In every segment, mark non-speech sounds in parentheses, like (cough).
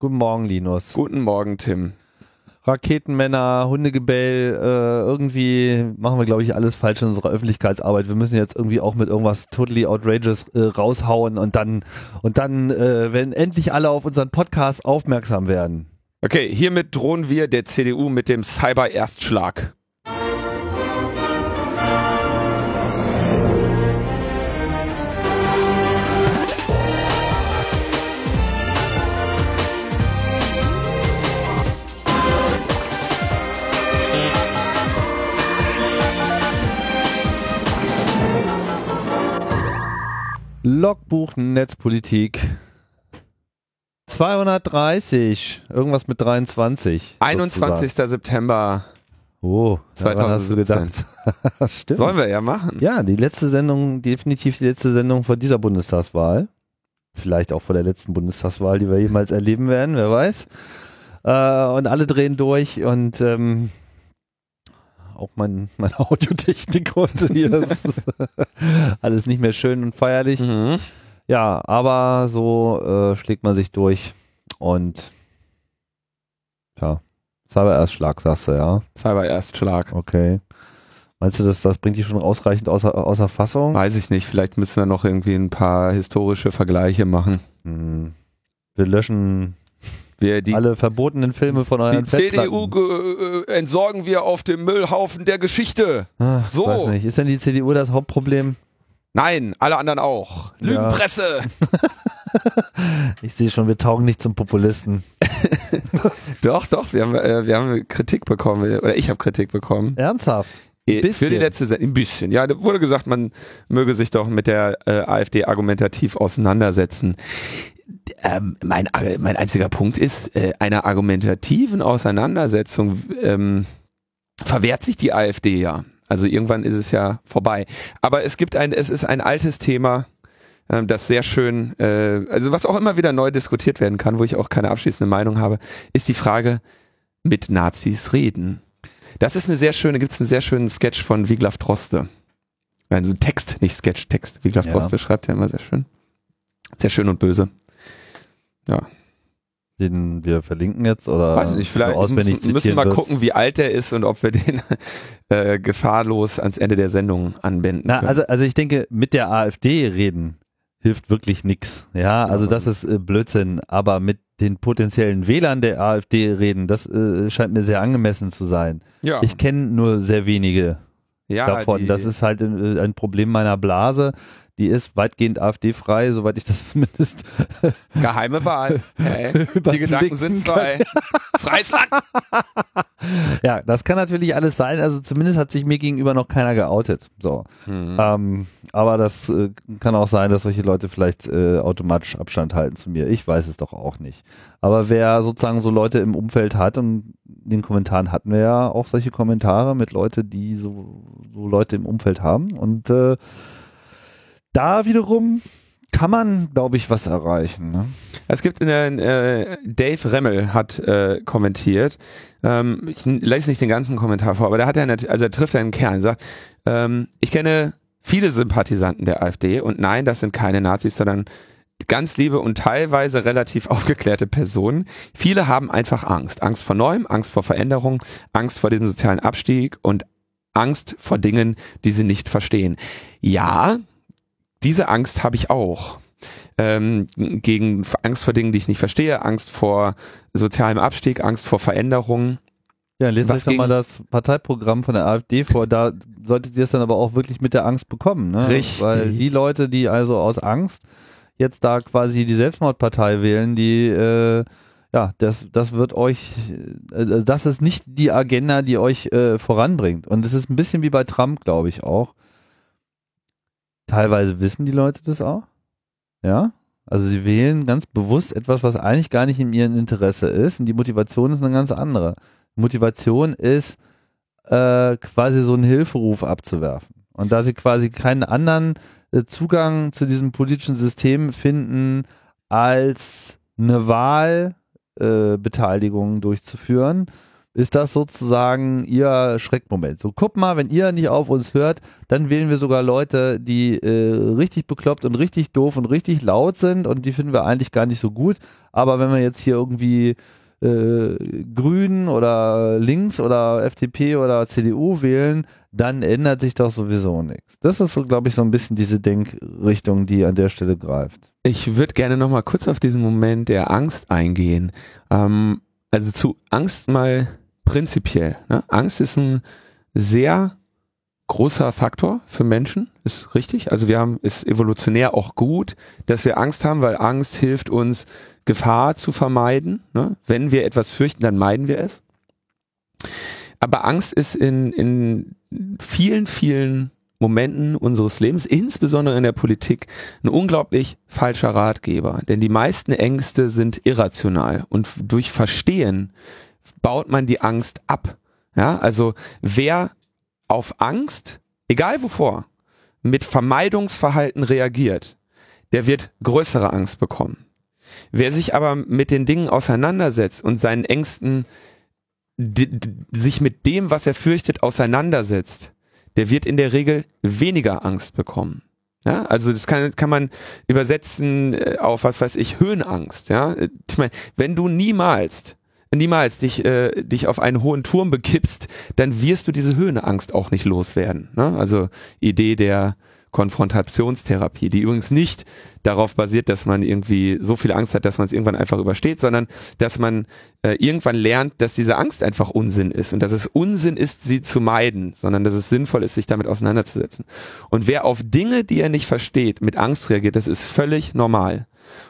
Guten Morgen, Linus. Guten Morgen, Tim. Raketenmänner, Hundegebell, äh, irgendwie machen wir, glaube ich, alles falsch in unserer Öffentlichkeitsarbeit. Wir müssen jetzt irgendwie auch mit irgendwas totally outrageous äh, raushauen und dann, und dann, äh, wenn endlich alle auf unseren Podcast aufmerksam werden. Okay, hiermit drohen wir der CDU mit dem Cyber-Erstschlag. Logbuch Netzpolitik 230, irgendwas mit 23. 21. sozusagen. September. Oh, daran hast du 2017. gedacht. Das (laughs) Stimmt. Sollen wir ja machen. Ja, die letzte Sendung, definitiv die letzte Sendung vor dieser Bundestagswahl. Vielleicht auch vor der letzten Bundestagswahl, die wir jemals erleben werden, wer weiß. Äh, und alle drehen durch und ähm, auch mein, meine (laughs) Audiotechnik heute hier, das ist alles nicht mehr schön und feierlich. Mhm. Ja, aber so äh, schlägt man sich durch und ja, Cyber-Erstschlag, sagst du, ja. Cyber-Erstschlag. Okay. Meinst du, dass das bringt dich schon ausreichend außer, außer Fassung? Weiß ich nicht. Vielleicht müssen wir noch irgendwie ein paar historische Vergleiche machen. Hm. Wir löschen Wir die, alle verbotenen Filme von die euren CDU Festplatten. ge- äh, entsorgen wir auf dem Müllhaufen der Geschichte. Ach, So. Weiß nicht. Ist denn die CDU das Hauptproblem? Nein, alle anderen auch. Ja. Lügenpresse. (laughs) Ich sehe schon, wir taugen nicht zum Populisten. (laughs) Doch, doch, wir haben, äh, wir haben Kritik bekommen. Oder ich habe Kritik bekommen. Ernsthaft? Äh. Für die letzte Sendung. Ein bisschen. Ja, da wurde gesagt, man möge sich doch mit der äh, AfD argumentativ auseinandersetzen. Ähm, mein, mein einziger Punkt ist, äh, einer argumentativen Auseinandersetzung ähm, verwehrt sich die AfD ja. Also irgendwann ist es ja vorbei. Aber es gibt ein, es ist ein altes Thema, ähm, das sehr schön, äh, also was auch immer wieder neu diskutiert werden kann, wo ich auch keine abschließende Meinung habe, ist die Frage, mit Nazis reden. Das ist eine sehr schöne, gibt es einen sehr schönen Sketch von Wiglaf Droste. Also Text, nicht Sketch, Text. Wiglaf Ja. Droste schreibt ja immer sehr schön. Sehr schön und böse. Ja, Den wir verlinken jetzt oder weiß ich nicht, vielleicht auswendig müssen, müssen wir wirst? gucken, wie alt der ist und ob wir den (laughs) äh, gefahrlos ans Ende der Sendung anwenden Na, können. also, also ich denke, mit der AfD reden hilft wirklich nix. Ja, also das ist äh, Blödsinn. Aber mit den potenziellen Wählern der AfD reden, das äh, scheint mir sehr angemessen zu sein. ja, Ich kenne nur sehr wenige ja, davon. das ist halt äh, ein Problem meiner Blase. Die ist weitgehend AfD-frei, soweit ich das (laughs) zumindest geheime Wahl. Hey, (laughs) die Gedanken sind frei. (laughs) Freies Land. Ja, das kann natürlich alles sein. Also zumindest hat sich mir gegenüber noch keiner geoutet. So. Mhm. Ähm, aber das äh, kann auch sein, dass solche Leute vielleicht äh, automatisch Abstand halten zu mir. Ich weiß es doch auch nicht. Aber wer sozusagen so Leute im Umfeld hat und in den Kommentaren hatten wir ja auch solche Kommentare mit Leute, die so, so Leute im Umfeld haben. Und äh, da wiederum kann man, glaube ich, was erreichen. Ne? Es gibt einen, äh, Dave Remmel hat äh, kommentiert. Ähm, ich lese nicht den ganzen Kommentar vor, aber da hat er natürlich, also er trifft einen Kern, sagt, ähm, ich kenne viele Sympathisanten der AfD und nein, das sind keine Nazis, sondern ganz liebe und teilweise relativ (laughs) aufgeklärte Personen. Viele haben einfach Angst. Angst vor Neuem, Angst vor Veränderung, Angst vor dem sozialen Abstieg und Angst vor Dingen, die sie nicht verstehen. Ja, diese Angst habe ich auch ähm, gegen Angst vor Dingen, die ich nicht verstehe, Angst vor sozialem Abstieg, Angst vor Veränderungen. Ja, lest euch doch mal das Parteiprogramm von der AfD vor. Da solltet ihr es dann aber auch wirklich mit der Angst bekommen. Ne? Richtig. Weil die Leute, die also aus Angst jetzt da quasi die Selbstmordpartei wählen, die, äh, ja, das, das wird euch, äh, das ist nicht die Agenda, die euch äh, voranbringt. Und es ist ein bisschen wie bei Trump, glaube ich auch. Teilweise wissen die Leute das auch. Ja. Also sie wählen ganz bewusst etwas, was eigentlich gar nicht in ihrem Interesse ist. Und die Motivation ist eine ganz andere. Motivation ist, äh, quasi so einen Hilferuf abzuwerfen. Und da sie quasi keinen anderen äh, Zugang zu diesem politischen System finden, als eine Wahlbeteiligung äh, durchzuführen, ist das sozusagen ihr Schreckmoment. So, guck mal, wenn ihr nicht auf uns hört, dann wählen wir sogar Leute, die äh, richtig bekloppt und richtig doof und richtig laut sind und die finden wir eigentlich gar nicht so gut. Aber wenn wir jetzt hier irgendwie äh, Grünen oder links oder FDP oder CDU wählen, dann ändert sich doch sowieso nichts. Das ist so, glaube ich, so ein bisschen diese Denkrichtung, die an der Stelle greift. Ich würde gerne noch mal kurz auf diesen Moment der Angst eingehen. Ähm, also zu Angst mal prinzipiell. Ne? Angst ist ein sehr großer Faktor für Menschen, ist richtig. Also wir haben, ist evolutionär auch gut, dass wir Angst haben, weil Angst hilft uns, Gefahr zu vermeiden. Ne? Wenn wir etwas fürchten, dann meiden wir es. Aber Angst ist in, in vielen, vielen Momenten unseres Lebens, insbesondere in der Politik, ein unglaublich falscher Ratgeber. Denn die meisten Ängste sind irrational und durch Verstehen baut man die Angst ab. Ja, also wer auf Angst, egal wovor, mit Vermeidungsverhalten reagiert, der wird größere Angst bekommen. Wer sich aber mit den Dingen auseinandersetzt und seinen Ängsten sich mit dem, was er fürchtet, auseinandersetzt, der wird in der Regel weniger Angst bekommen. Ja, also das kann, kann man übersetzen äh, auf was weiß ich, Höhenangst. Ja, ich meine, wenn du niemals niemals dich, äh, dich auf einen hohen Turm begibst, dann wirst du diese Höhenangst auch nicht loswerden. Ne? Also Idee der Konfrontationstherapie, die übrigens nicht darauf basiert, dass man irgendwie so viel Angst hat, dass man es irgendwann einfach übersteht, sondern dass man äh, irgendwann lernt, dass diese Angst einfach Unsinn ist und dass es Unsinn ist, sie zu meiden, sondern dass es sinnvoll ist, sich damit auseinanderzusetzen. Und wer auf Dinge, die er nicht versteht, mit Angst reagiert, das ist völlig normal.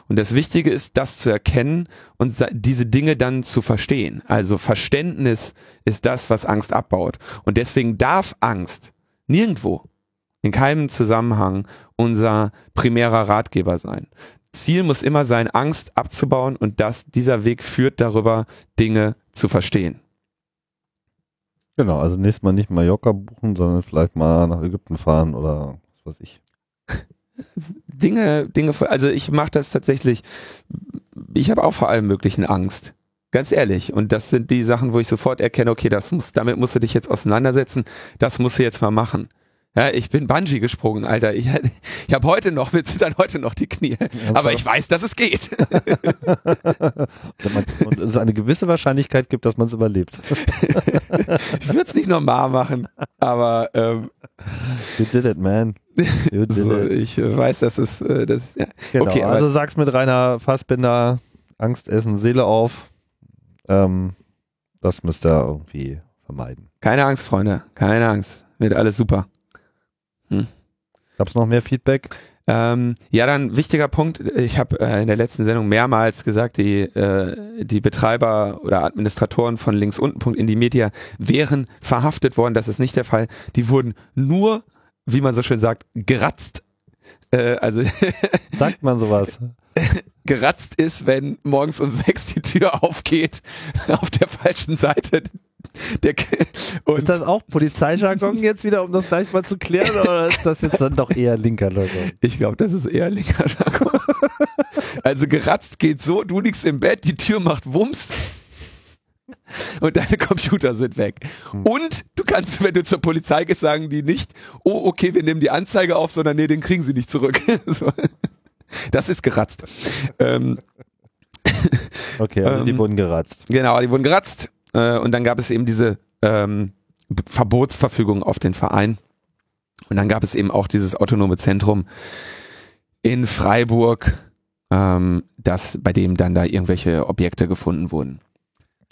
Und das Wichtige ist, das zu erkennen und diese Dinge dann zu verstehen. Also Verständnis ist das, was Angst abbaut. Und deswegen darf Angst nirgendwo, in keinem Zusammenhang unser primärer Ratgeber sein. Ziel muss immer sein, Angst abzubauen und dass dieser Weg führt darüber, Dinge zu verstehen. Genau, also nächstes Mal nicht Mallorca buchen, sondern vielleicht mal nach Ägypten fahren oder was weiß ich. Dinge, Dinge, also ich mache das tatsächlich, ich habe auch vor allem möglichen Angst. Ganz ehrlich. Und das sind die Sachen, wo ich sofort erkenne, okay, das muss, damit musst du dich jetzt auseinandersetzen, das musst du jetzt mal machen. Ja, ich bin Bungee gesprungen, Alter. Ich, (laughs) ich habe heute noch, mir zittern heute noch die Knie. Also. Aber ich weiß, dass es geht. (laughs) Und es eine gewisse Wahrscheinlichkeit gibt, dass man es überlebt. (laughs) ich würde es nicht normal machen, aber ähm, You did it, man. You did so, it. Ich weiß, dass es äh, das, ja. Genau, okay, also sag's mit Rainer Fassbinder, Angst essen, Seele auf. Ähm, das müsst ihr irgendwie vermeiden. Keine Angst, Freunde. Keine Angst. Wird alles super. Hm. Gab's noch mehr Feedback? Ähm, ja, dann wichtiger Punkt. Ich habe äh, in der letzten Sendung mehrmals gesagt, die, äh, die Betreiber oder Administratoren von links unten in die Media wären verhaftet worden. Das ist nicht der Fall. Die wurden nur, wie man so schön sagt, geratzt. Äh, also (laughs) sagt man sowas? geratzt ist, wenn morgens um sechs die Tür aufgeht auf der falschen Seite der, ist das auch Polizeijargon (laughs) jetzt wieder, um das gleich mal zu klären, oder ist das jetzt dann doch eher linker Jargon? Ich glaube, das ist eher linker Jargon. (laughs) Also geratzt geht so, du liegst im Bett, die Tür macht Wumms und deine Computer sind weg. Hm. Und du kannst, wenn du zur Polizei gehst, sagen die nicht, oh, okay, wir nehmen die Anzeige auf, sondern nee, den kriegen sie nicht zurück. (laughs) Das ist geratzt. Ähm, okay, also die ähm, wurden geratzt. Genau, die wurden geratzt. Äh, und dann gab es eben diese ähm, Verbotsverfügung auf den Verein. Und dann gab es eben auch dieses autonome Zentrum in Freiburg, ähm, das, bei dem dann da irgendwelche Objekte gefunden wurden.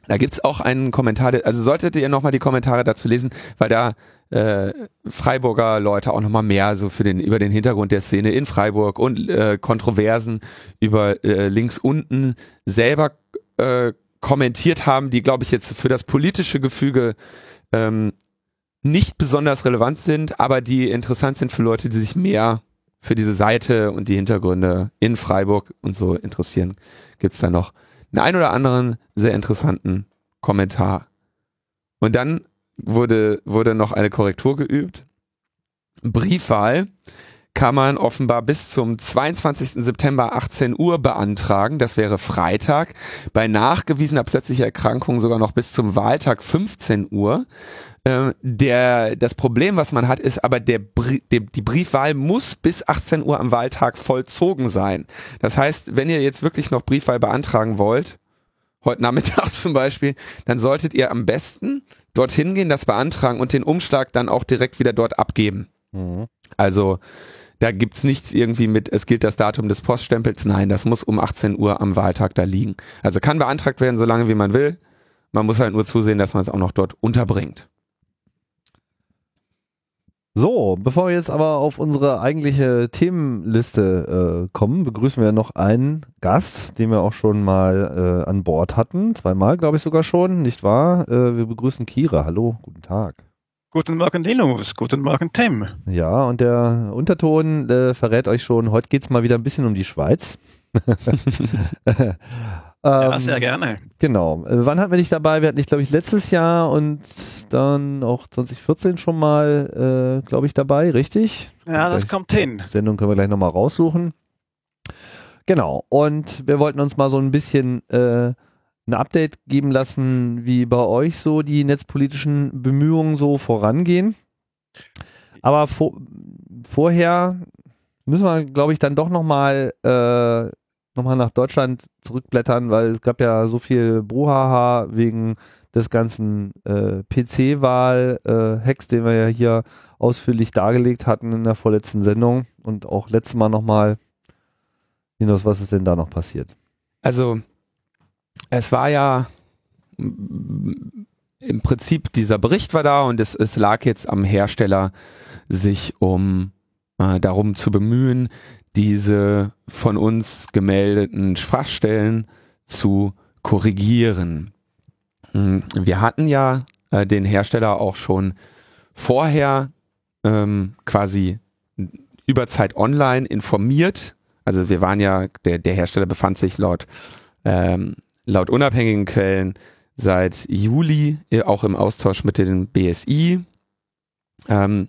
Da gibt's auch einen Kommentar, also solltet ihr nochmal die Kommentare dazu lesen, weil da äh, Freiburger Leute auch nochmal mehr so für den über den Hintergrund der Szene in Freiburg und äh, Kontroversen über äh, links unten selber äh, kommentiert haben, die, glaube ich, jetzt für das politische Gefüge ähm, nicht besonders relevant sind, aber die interessant sind für Leute, die sich mehr für diese Seite und die Hintergründe in Freiburg und so interessieren. Gibt's da noch einen ein oder anderen sehr interessanten Kommentar. Und dann wurde, wurde noch eine Korrektur geübt. Briefwahl kann man offenbar bis zum 22. September 18 Uhr beantragen. Das wäre Freitag. Bei nachgewiesener plötzlicher Erkrankung sogar noch bis zum Wahltag 15 Uhr. Äh, der, das Problem, was man hat, ist aber, der, der, die Briefwahl muss bis 18 Uhr am Wahltag vollzogen sein. Das heißt, wenn ihr jetzt wirklich noch Briefwahl beantragen wollt, heute Nachmittag (laughs) zum Beispiel, dann solltet ihr am besten dorthin gehen, das beantragen und den Umschlag dann auch direkt wieder dort abgeben. Mhm. Also da gibt's nichts irgendwie mit, es gilt das Datum des Poststempels. Nein, das muss um 18 Uhr am Wahltag da liegen. Also kann beantragt werden, so lange wie man will. Man muss halt nur zusehen, dass man es auch noch dort unterbringt. So, bevor wir jetzt aber auf unsere eigentliche Themenliste äh, kommen, begrüßen wir noch einen Gast, den wir auch schon mal äh, an Bord hatten. Zweimal, glaube ich sogar schon, nicht wahr? Äh, wir begrüßen Kira. Hallo, guten Tag. Guten Morgen, Linus. Guten Morgen, Tim. Ja, und der Unterton äh, verrät euch schon, heute geht es mal wieder ein bisschen um die Schweiz. (laughs) ja, sehr ähm, gerne. Genau. Äh, wann hatten wir dich dabei? Wir hatten dich, glaube ich, letztes Jahr und dann auch 2014 schon mal, äh, glaube ich, dabei, richtig? Ja, das kommt hin. Sendung können wir gleich nochmal raussuchen. Genau. Und wir wollten uns mal so ein bisschen äh, ein Update geben lassen, wie bei euch so die netzpolitischen Bemühungen so vorangehen. Aber vor, vorher müssen wir, glaube ich, dann doch nochmal äh, nochmal nach Deutschland zurückblättern, weil es gab ja so viel Bruhaha wegen des ganzen äh, PC-Wahl-Hacks, äh, den wir ja hier ausführlich dargelegt hatten in der vorletzten Sendung und auch letztes Mal nochmal. Linus, was ist denn da noch passiert? Also, es war ja im Prinzip dieser Bericht war da und es, es lag jetzt am Hersteller, sich um äh, darum zu bemühen, diese von uns gemeldeten Schwachstellen zu korrigieren. Hm, wir hatten ja äh, den Hersteller auch schon vorher ähm, quasi über Zeit Online informiert. Also wir waren ja, der, der Hersteller befand sich laut, ähm, laut unabhängigen Quellen seit Juli äh, auch im Austausch mit dem BSI, ähm,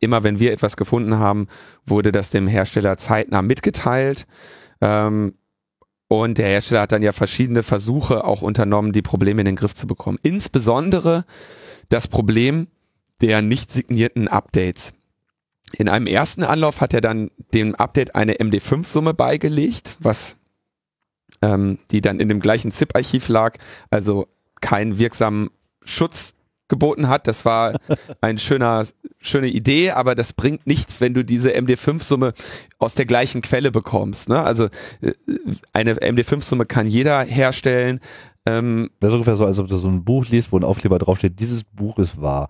immer wenn wir etwas gefunden haben, wurde das dem Hersteller zeitnah mitgeteilt. Ähm, und der Hersteller hat dann ja verschiedene Versuche auch unternommen, die Probleme in den Griff zu bekommen. Insbesondere das Problem der nicht signierten Updates. In einem ersten Anlauf hat er dann dem Update eine MD5-Summe beigelegt, was ähm, die dann in dem gleichen ZIP-Archiv lag, also keinen wirksamen Schutz geboten hat. Das war (laughs) ein schöner, schöne Idee, aber das bringt nichts, wenn du diese MD5-Summe aus der gleichen Quelle bekommst. Ne? Also äh, eine MD5-Summe kann jeder herstellen. Ähm, das ist ungefähr so, als ob du so ein Buch liest, wo ein Aufkleber draufsteht, dieses Buch ist wahr.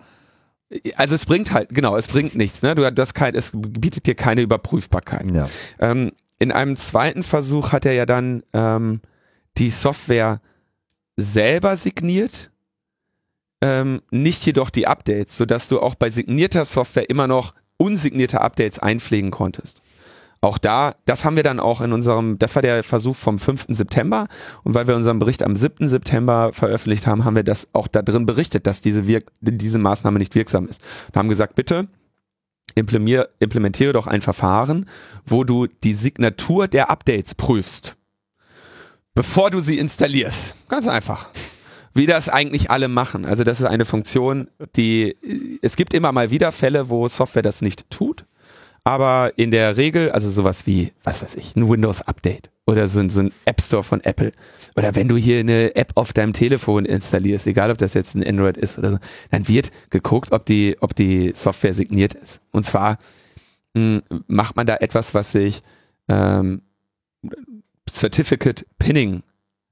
Also es bringt halt, genau, es bringt nichts. Ne? Du, hast kein, es bietet dir keine Überprüfbarkeit. Ja. Ähm, in einem zweiten Versuch hat er ja dann ähm, die Software selber signiert ähm, nicht jedoch die Updates, sodass du auch bei signierter Software immer noch unsignierte Updates einpflegen konntest. Auch da, das haben wir dann auch in unserem, das war der Versuch vom 5. September und weil wir unseren Bericht am 7. September veröffentlicht haben, haben wir das auch da drin berichtet, dass diese, Wirk diese Maßnahme nicht wirksam ist. Und haben gesagt, bitte implementiere doch ein Verfahren, wo du die Signatur der Updates prüfst, bevor du sie installierst. Ganz einfach wie das eigentlich alle machen. Also das ist eine Funktion, die es gibt immer mal wieder Fälle, wo Software das nicht tut, aber in der Regel, also sowas wie, was weiß ich, ein Windows-Update oder so, so ein App Store von Apple oder wenn du hier eine App auf deinem Telefon installierst, egal ob das jetzt ein Android ist oder so, dann wird geguckt, ob die, ob die Software signiert ist. Und zwar mh, hm, macht man da etwas, was sich ähm, Certificate Pinning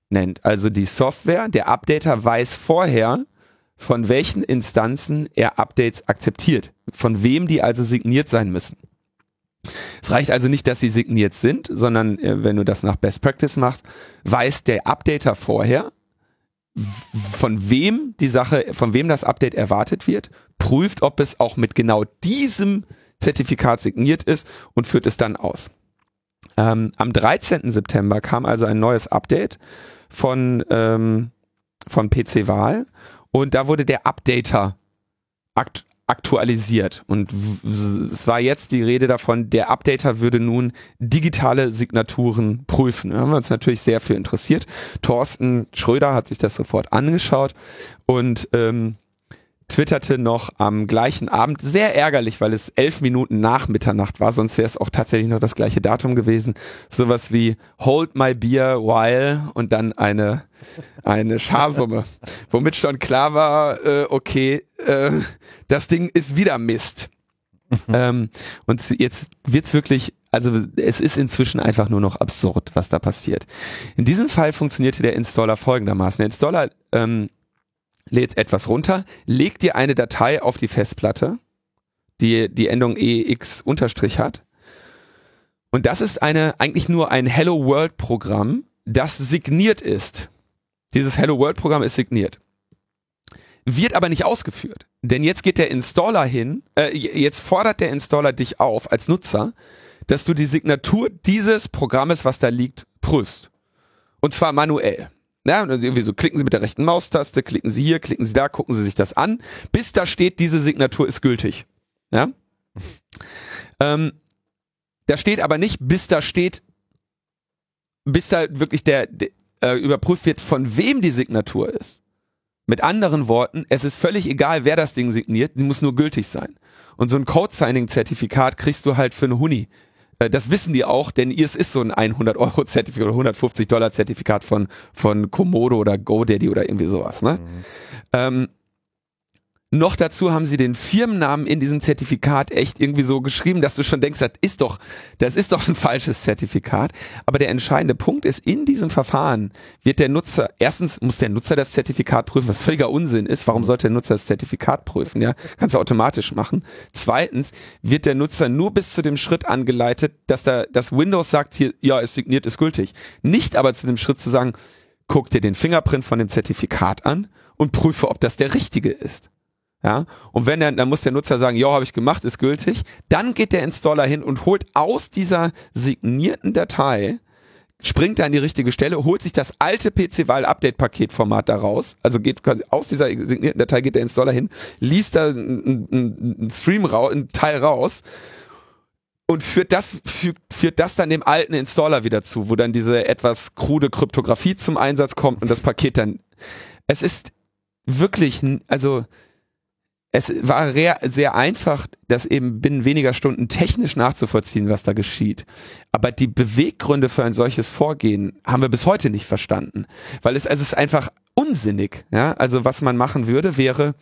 nennt. Also die Software, der Updater weiß vorher, von welchen Instanzen er Updates akzeptiert, von wem die also signiert sein müssen. Es reicht also nicht, dass sie signiert sind, sondern äh, wenn du das nach Best Practice machst, weiß der Updater vorher, von wem die Sache, von wem das Update erwartet wird, prüft, ob es auch mit genau diesem Zertifikat signiert ist und führt es dann aus. Ähm, am 13. September kam also ein neues Update von, ähm, von PC Wahl und da wurde der Updater aktualisiert. Und es war jetzt die Rede davon, der Updater würde nun digitale Signaturen prüfen. Da haben wir uns natürlich sehr für interessiert. Thorsten Schröder hat sich das sofort angeschaut und ähm, twitterte noch am gleichen Abend, sehr ärgerlich, weil es elf Minuten nach Mitternacht war, sonst wäre es auch tatsächlich noch das gleiche Datum gewesen, sowas wie Hold my beer while und dann eine, eine Scharsumme, (laughs) womit schon klar war, äh, okay, äh, das Ding ist wieder Mist. (laughs) ähm, und jetzt wird's wirklich, also es ist inzwischen einfach nur noch absurd, was da passiert. In diesem Fall funktionierte der Installer folgendermaßen. Der Installer ähm, lädt etwas runter, legt dir eine Datei auf die Festplatte, die die Endung EX unterstrich hat. Und das ist eine, eigentlich nur ein Hello World Programm, das signiert ist. Dieses Hello World Programm ist signiert. Wird aber nicht ausgeführt. Denn jetzt geht der Installer hin, äh, jetzt fordert der Installer dich auf als Nutzer, dass du die Signatur dieses Programmes, was da liegt, prüfst. Und zwar manuell. Ja, und irgendwie so klicken Sie mit der rechten Maustaste, klicken Sie hier, klicken Sie da, gucken Sie sich das an, bis da steht, diese Signatur ist gültig. Ja. ähm, da steht aber nicht, bis da steht, bis da wirklich der, der äh, überprüft wird, von wem die Signatur ist. Mit anderen Worten, es ist völlig egal, wer das Ding signiert, die muss nur gültig sein. Und so ein Code-Signing-Zertifikat kriegst du halt für eine Huni. Äh, das wissen die auch, denn es ist so ein 100 Euro Zertifikat oder 150 Dollar Zertifikat von, von Komodo oder GoDaddy oder irgendwie sowas, ne? Mhm. Ähm, noch dazu haben sie den Firmennamen in diesem Zertifikat echt irgendwie so geschrieben, dass du schon denkst, das ist doch, das ist doch ein (laughs) falsches Zertifikat. Aber der entscheidende Punkt ist, in diesem Verfahren wird der Nutzer, erstens muss der Nutzer das Zertifikat prüfen, was völliger Unsinn ist. Warum sollte der Nutzer das Zertifikat prüfen? Ja, kannst du automatisch machen. Zweitens wird der Nutzer nur bis zu dem Schritt angeleitet, dass da, dass Windows sagt hier, ja, es signiert, ist gültig. Nicht aber zu dem Schritt zu sagen, guck dir den Fingerprint von dem Zertifikat an und prüfe, ob das der richtige ist. Ja, und wenn er, dann muss der Nutzer sagen, ja, habe ich gemacht, ist gültig. Dann geht der Installer hin und holt aus dieser signierten Datei, springt er an die richtige Stelle, holt sich das alte PC-Wahl-Update-Paket-Format da raus, also geht quasi aus dieser signierten Datei geht der Installer hin, liest da einen, Stream raus, einen Teil raus und führt das, führt, führt das dann dem alten Installer wieder zu, wo dann diese etwas krude Kryptographie zum Einsatz kommt und das Paket dann, es ist wirklich, also, es war sehr einfach, das eben binnen weniger Stunden technisch nachzuvollziehen, was da geschieht. Aber die Beweggründe für ein solches Vorgehen haben wir bis heute nicht verstanden. Weil es, es ist einfach unsinnig. Ja? Also was man machen würde, wäre,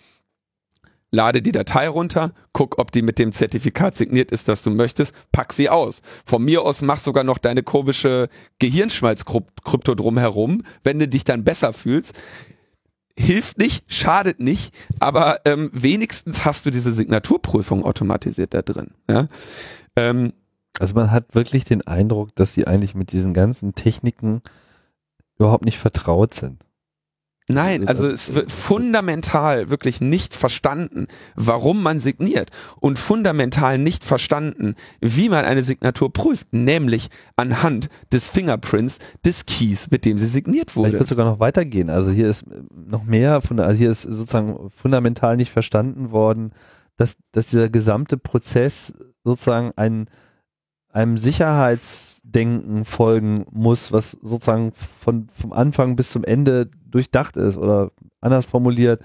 lade die Datei runter, guck, ob die mit dem Zertifikat signiert ist, das du möchtest, pack sie aus. Von mir aus mach sogar noch deine komische Gehirnschmalzkrypto drumherum, wenn du dich dann besser fühlst hilft nicht, schadet nicht, aber ähm, wenigstens hast du diese Signaturprüfung automatisiert da drin. Ja? Ähm, also man hat wirklich den Eindruck, dass sie eigentlich mit diesen ganzen Techniken überhaupt nicht vertraut sind. Nein, also es wird fundamental wirklich nicht verstanden, warum man signiert und fundamental nicht verstanden, wie man eine Signatur prüft, nämlich anhand des Fingerprints des Keys, mit dem sie signiert wurde. Ich würde sogar noch weitergehen. Also hier ist noch mehr, also hier ist sozusagen fundamental nicht verstanden worden, dass, dass dieser gesamte Prozess sozusagen ein einem Sicherheitsdenken folgen muss, was sozusagen von, vom Anfang bis zum Ende durchdacht ist oder anders formuliert,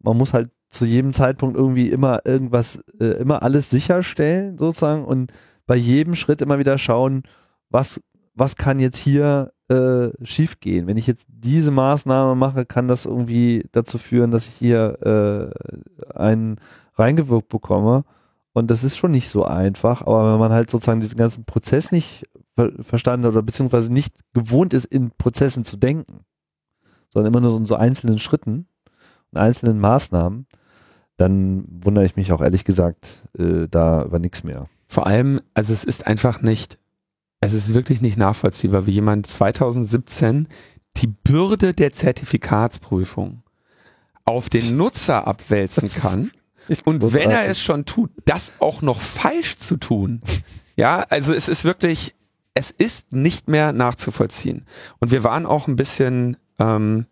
man muss halt zu jedem Zeitpunkt irgendwie immer irgendwas, äh, immer alles sicherstellen sozusagen und bei jedem Schritt immer wieder schauen, was, was kann jetzt hier äh, schiefgehen. Wenn ich jetzt diese Maßnahme mache, kann das irgendwie dazu führen, dass ich hier äh, einen reingewirkt bekomme. Und das ist schon nicht so einfach, aber wenn man halt sozusagen diesen ganzen Prozess nicht ver verstanden oder beziehungsweise nicht gewohnt ist, in Prozessen zu denken, sondern immer nur so in so einzelnen Schritten und einzelnen Maßnahmen, dann wundere ich mich auch ehrlich gesagt äh, da über nichts mehr. Vor allem, also es ist einfach nicht, es ist wirklich nicht nachvollziehbar, wie jemand 2017 die Bürde der Zertifikatsprüfung auf den Nutzer abwälzen kann (laughs) und wenn er es schon tut, das auch noch falsch zu tun. (laughs) Ja, also es ist wirklich, es ist nicht mehr nachzuvollziehen. Und wir waren auch ein bisschen, ähm,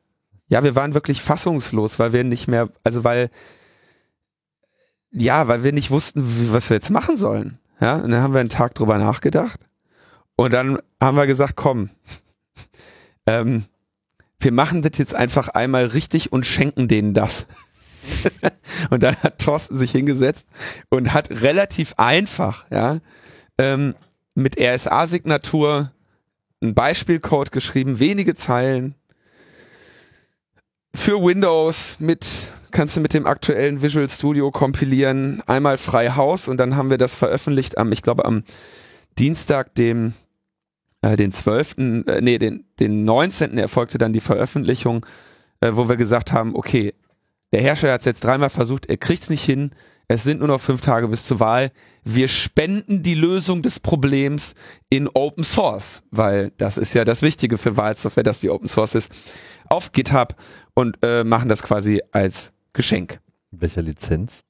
ja, wir waren wirklich fassungslos, weil wir nicht mehr, also weil ja, weil wir nicht wussten, wie, was wir jetzt machen sollen. Ja, und dann haben wir einen Tag drüber nachgedacht und dann haben wir gesagt, komm, (laughs) ähm, wir machen das jetzt einfach einmal richtig und schenken denen das. (laughs) und dann hat Thorsten sich hingesetzt und hat relativ einfach, ja, ähm, mit RSA-Signatur einen Beispielcode geschrieben, wenige Zeilen für Windows mit kannst du mit dem aktuellen Visual Studio kompilieren, einmal frei Haus und dann haben wir das veröffentlicht am, ich glaube am Dienstag, dem äh, den 12., äh, nee, den, den 19. erfolgte dann die Veröffentlichung, äh, wo wir gesagt haben, okay, der Hersteller hat es jetzt dreimal versucht, er kriegt es nicht hin, es sind nur noch fünf Tage bis zur Wahl. Wir spenden die Lösung des Problems in Open Source, weil das ist ja das Wichtige für Wahlsoftware, dass die Open Source ist, auf GitHub und äh, machen das quasi als Geschenk. Welcher Lizenz?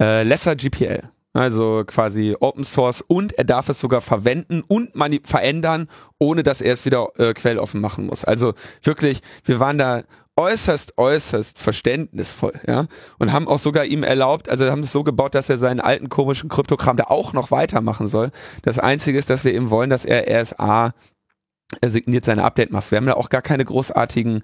Äh, Lesser GPL. Also quasi Open Source und er darf es sogar verwenden und verändern, ohne dass er es wieder äh, quelloffen machen muss. Also wirklich, wir waren da äußerst, äußerst verständnisvoll, ja. Und haben auch sogar ihm erlaubt, also haben es so gebaut, dass er seinen alten komischen Kryptokram da auch noch weitermachen soll. Das Einzige ist, dass wir ihm wollen, dass er RSA er signiert seine Update-Maske. Wir haben da auch gar keine großartigen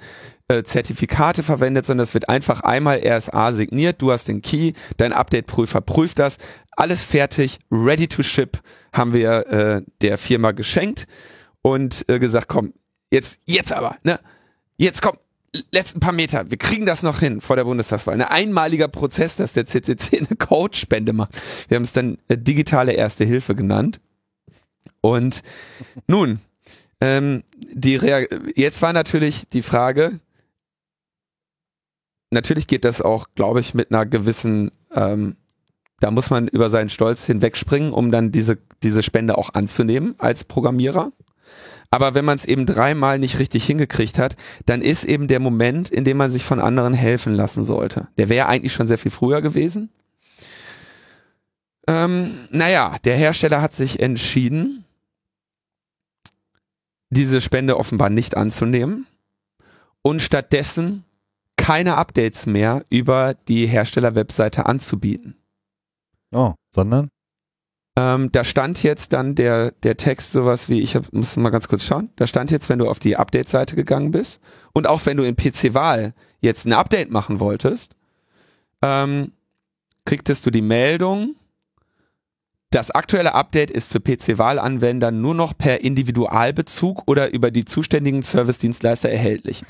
äh, Zertifikate verwendet, sondern es wird einfach einmal RSA signiert. Du hast den Key, dein Update-Prüfer prüft das. Alles fertig, ready to ship, haben wir äh, der Firma geschenkt und äh, gesagt, komm, jetzt, jetzt aber, ne? Jetzt komm, letzten paar Meter, wir kriegen das noch hin vor der Bundestagswahl. Ein einmaliger Prozess, dass der CCC eine Code-Spende macht. Wir haben es dann äh, digitale Erste Hilfe genannt. Und nun, ähm, die Rea jetzt war natürlich die Frage, natürlich geht das auch, glaube ich, mit einer gewissen, ähm, da muss man über seinen Stolz hinwegspringen, um dann diese, diese Spende auch anzunehmen als Programmierer. Aber wenn man es eben dreimal nicht richtig hingekriegt hat, dann ist eben der Moment, in dem man sich von anderen helfen lassen sollte. Der wäre eigentlich schon sehr viel früher gewesen. Ähm, naja, der Hersteller hat sich entschieden, diese Spende offenbar nicht anzunehmen und stattdessen keine Updates mehr über die Hersteller-Webseite anzubieten. Oh, sondern? Ähm, da stand jetzt dann der, der Text sowas wie, ich hab, muss mal ganz kurz schauen, da stand jetzt, wenn du auf die Update-Seite gegangen bist und auch wenn du in PC-Wahl jetzt ein Update machen wolltest, ähm, kriegtest du die Meldung, das aktuelle Update ist für PC-Wahlanwender nur noch per Individualbezug oder über die zuständigen Service-Dienstleister erhältlich.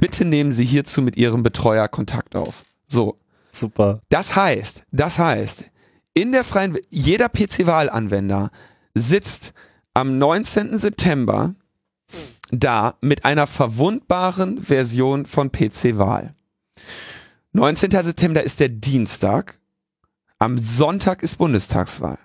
Bitte nehmen Sie hierzu mit Ihrem Betreuer Kontakt auf. So. Super. Das heißt, das heißt, in der freien, jeder PC-Wahlanwender sitzt am 19. September da mit einer verwundbaren Version von PC-Wahl. 19. September ist der Dienstag. Am Sonntag ist Bundestagswahl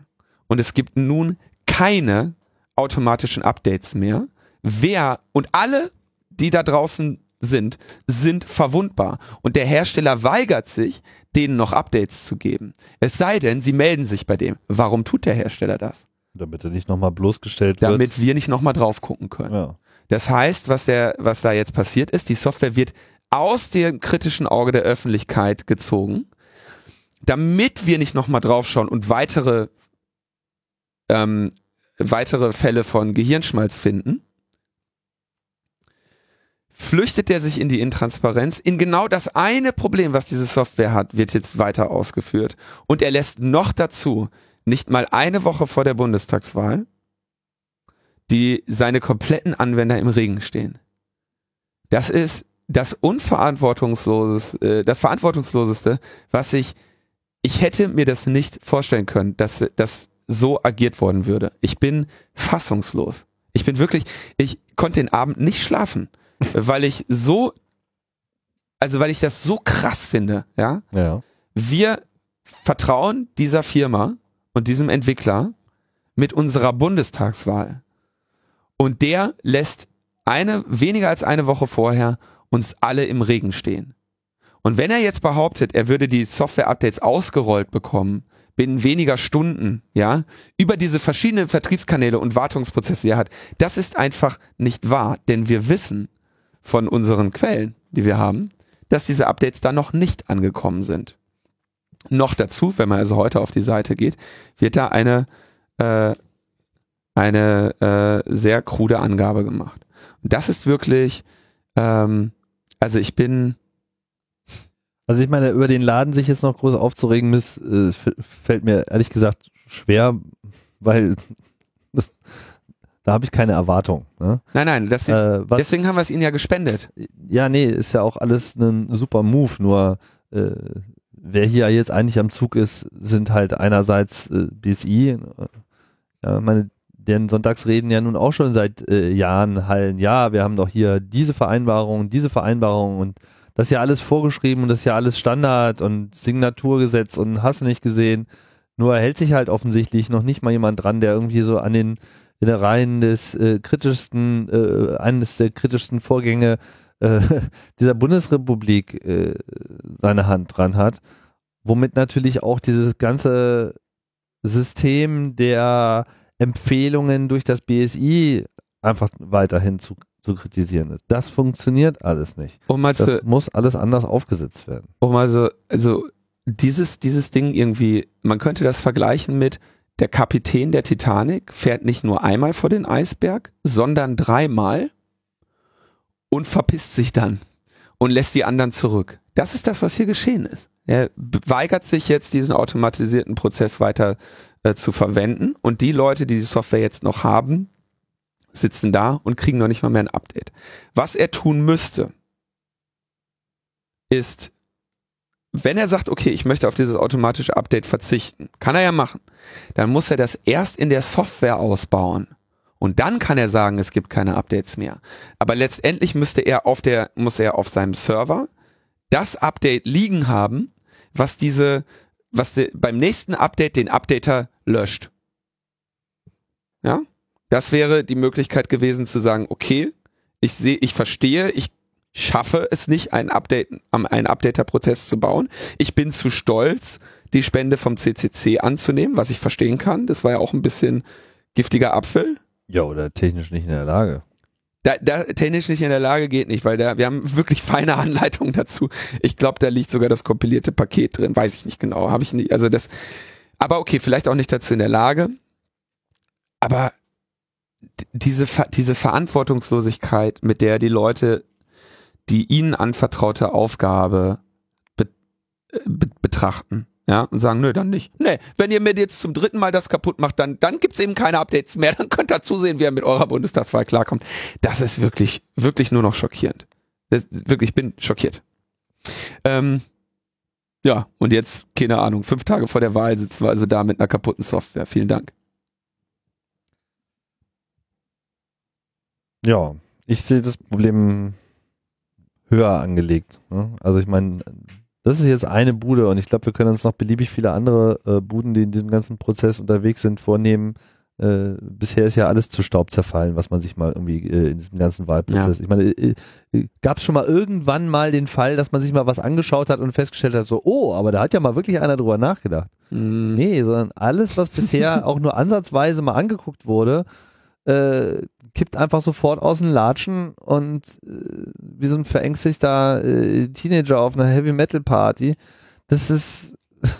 und es gibt nun keine automatischen Updates mehr. Wer und alle, die da draußen sind, sind verwundbar. Und der Hersteller weigert sich, denen noch Updates zu geben. Es sei denn, sie melden sich bei dem. Warum tut der Hersteller das? Damit er nicht nochmal bloßgestellt wird. Damit wir nicht nochmal drauf gucken können. Ja. Das heißt, was, der, was da jetzt passiert ist, die Software wird aus dem kritischen Auge der Öffentlichkeit gezogen, damit wir nicht nochmal draufschauen und weitere ähm, weitere Fälle von Gehirnschmalz finden, flüchtet er sich in die Intransparenz. In genau das eine Problem, was diese Software hat, wird jetzt weiter ausgeführt. Und er lässt noch dazu, nicht mal eine Woche vor der Bundestagswahl, die seine kompletten Anwender im Regen stehen. Das ist das unverantwortungsloseste, äh, das verantwortungsloseste, was ich, ich hätte mir das nicht vorstellen können, dass, dass so agiert worden würde. Ich bin fassungslos. Ich bin wirklich, ich konnte den Abend nicht schlafen, weil ich so, also weil ich das so krass finde, ja. ja. Wir vertrauen dieser Firma und diesem Entwickler mit unserer Bundestagswahl. Und der lässt eine, weniger als eine Woche vorher uns alle im Regen stehen. Und wenn er jetzt behauptet, er würde die Software-Updates ausgerollt bekommen, binnen weniger Stunden, ja, über diese verschiedenen Vertriebskanäle und Wartungsprozesse, die er hat. Das ist einfach nicht wahr, denn wir wissen von unseren Quellen, die wir haben, dass diese Updates da noch nicht angekommen sind. Noch dazu, wenn man also heute auf die Seite geht, wird da eine, äh, eine äh, sehr krude Angabe gemacht. Und das ist wirklich, ähm, also ich bin. Also ich meine, über den Laden sich jetzt noch groß aufzuregen, ist, äh, fällt mir ehrlich gesagt schwer, weil (laughs) das, da habe ich keine Erwartung. Ne? Nein, nein, das ist, äh, was, deswegen haben wir es ihnen ja gespendet. Ja, nee, ist ja auch alles ein super Move, nur äh, wer hier jetzt eigentlich am Zug ist, sind halt einerseits äh, BSI, ja, meine, deren Sonntagsreden ja nun auch schon seit äh, Jahren hallen, ja, wir haben doch hier diese Vereinbarung, diese Vereinbarung und das ist ja alles vorgeschrieben und das ist ja alles Standard und Signaturgesetz und hast du nicht gesehen. Nur hält sich halt offensichtlich noch nicht mal jemand dran, der irgendwie so an den der Reihen des äh, kritischsten, äh, eines der kritischsten Vorgänge äh, (laughs) dieser Bundesrepublik äh, seine Hand dran hat, womit natürlich auch dieses ganze System der Empfehlungen durch das BSI einfach weiterhin zu, zu kritisieren ist. Das funktioniert alles nicht. Um mal das muss alles anders aufgesetzt werden. Um also, also dieses, dieses Ding irgendwie, man könnte das vergleichen mit, der Kapitän der Titanic fährt nicht nur einmal vor den Eisberg, sondern dreimal und verpisst sich dann und lässt die anderen zurück. Das ist das, was hier geschehen ist. Er weigert sich jetzt, diesen automatisierten Prozess weiter äh, zu verwenden und die Leute, die die Software jetzt noch haben, sitzen da und kriegen noch nicht mal mehr ein Update. Was er tun müsste, ist wenn er sagt, okay, ich möchte auf dieses automatische Update verzichten, kann er ja machen, dann muss er das erst in der Software ausbauen. Und dann kann er sagen, es gibt keine Updates mehr. Aber letztendlich müsste er auf der, muss er auf seinem Server das Update liegen haben, was diese, was de, beim nächsten Update den Updater löscht. Ja? Das wäre die Möglichkeit gewesen zu sagen, okay, ich sehe, ich verstehe, ich schaffe es nicht, einen, Update, einen Updater-Prozess zu bauen. Ich bin zu stolz, die Spende vom CCC anzunehmen, was ich verstehen kann. Das war ja auch ein bisschen giftiger Apfel. Ja, oder technisch nicht in der Lage. Da, da, technisch nicht in der Lage geht nicht, weil da, wir haben wirklich feine Anleitungen dazu. Ich glaube, da liegt sogar das kompilierte Paket drin. Weiß ich nicht genau. Habe ich nicht. Also das. Aber okay, vielleicht auch nicht dazu in der Lage. Aber diese, diese Verantwortungslosigkeit, mit der die Leute die ihnen anvertraute Aufgabe be be betrachten. Ja, und sagen, nö, dann nicht. Nee, wenn ihr mir jetzt zum dritten Mal das kaputt macht, dann, dann gibt's eben keine Updates mehr. (laughs) Dann könnt ihr zusehen, wie ihr mit eurer Bundestagswahl klarkommt. Das ist wirklich, wirklich nur noch schockierend. Das, wirklich, ich bin schockiert. Ähm, ja, und jetzt, keine Ahnung, fünf Tage vor der Wahl sitzen wir also da mit einer kaputten Software. Vielen Dank. Ja, ich sehe das Problem höher angelegt. Ne? Also ich meine, das ist jetzt eine Bude und ich glaube, wir können uns noch beliebig viele andere äh, Buden, die in diesem ganzen Prozess unterwegs sind, vornehmen. Äh, bisher ist ja alles zu Staub zerfallen, was man sich mal irgendwie äh, in diesem ganzen Wahlprozess. Ja. Ich meine, äh, äh gab es schon mal irgendwann mal den Fall, dass man sich mal was angeschaut hat und festgestellt hat, so, oh, aber da hat ja mal wirklich einer drüber nachgedacht. Mhm. Nee, sondern alles, was bisher (laughs) auch nur ansatzweise mal angeguckt wurde, äh, kippt einfach sofort aus den Latschen und äh, wie so ein verängstigter äh, Teenager auf einer Heavy Metal Party. Das ist (laughs)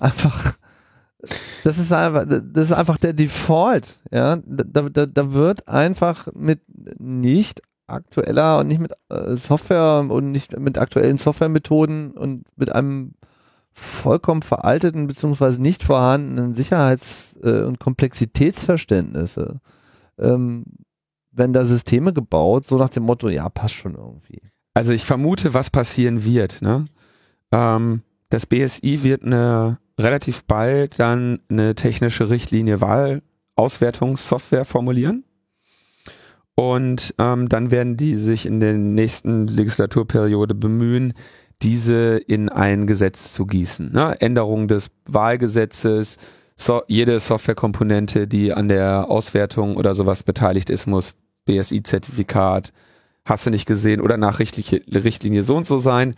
einfach, das ist einfach, das ist einfach der Default. Ja, da, da, da wird einfach mit nicht aktueller und nicht mit äh, Software und nicht mit aktuellen Softwaremethoden und mit einem vollkommen veralteten beziehungsweise nicht vorhandenen Sicherheits- äh, und Komplexitätsverständnis ähm, wenn da Systeme gebaut, so nach dem Motto, ja, passt schon irgendwie. Also ich vermute, was passieren wird. Ne? Ähm, das BSI wird eine relativ bald dann eine technische Richtlinie Wahlauswertungssoftware formulieren. Und ähm, dann werden die sich in der nächsten Legislaturperiode bemühen, diese in ein Gesetz zu gießen. Ne? Änderung des Wahlgesetzes, so, jede Softwarekomponente, die an der Auswertung oder sowas beteiligt ist, muss BSI-Zertifikat, hast du nicht gesehen, oder nach Richtlinie, so und so sein.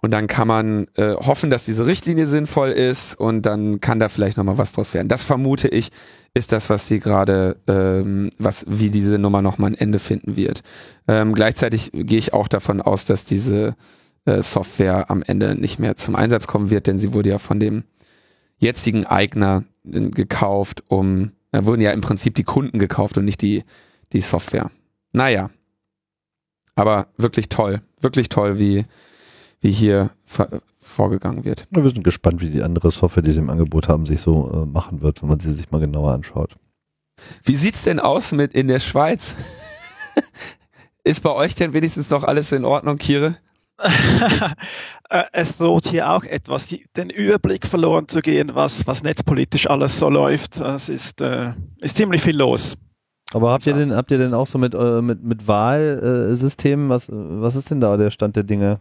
Und dann kann man äh, hoffen, dass diese Richtlinie sinnvoll ist und dann kann da vielleicht nochmal was draus werden. Das vermute ich, ist das, was sie gerade, ähm, was, wie diese Nummer nochmal ein Ende finden wird. Ähm, gleichzeitig gehe ich auch davon aus, dass diese äh, Software am Ende nicht mehr zum Einsatz kommen wird, denn sie wurde ja von dem jetzigen Eigner äh, gekauft, um, da wurden ja im Prinzip die Kunden gekauft und nicht die, die Software. Naja. Aber wirklich toll, wirklich toll, wie, wie hier vorgegangen wird. Wir sind gespannt, wie die andere Software, die sie im Angebot haben, sich so äh, machen wird, wenn man sie sich mal genauer anschaut. Wie sieht's denn aus mit in der Schweiz? (laughs) Ist bei euch denn wenigstens noch alles in Ordnung, Kire? (laughs) Äh, es droht hier auch etwas, die, den Überblick verloren zu gehen, was, was netzpolitisch alles so läuft. Es ist, äh, ist ziemlich viel los. Aber habt ihr denn, habt ihr denn auch so mit, äh, mit, mit Wahlsystemen, was, was ist denn da der Stand der Dinge?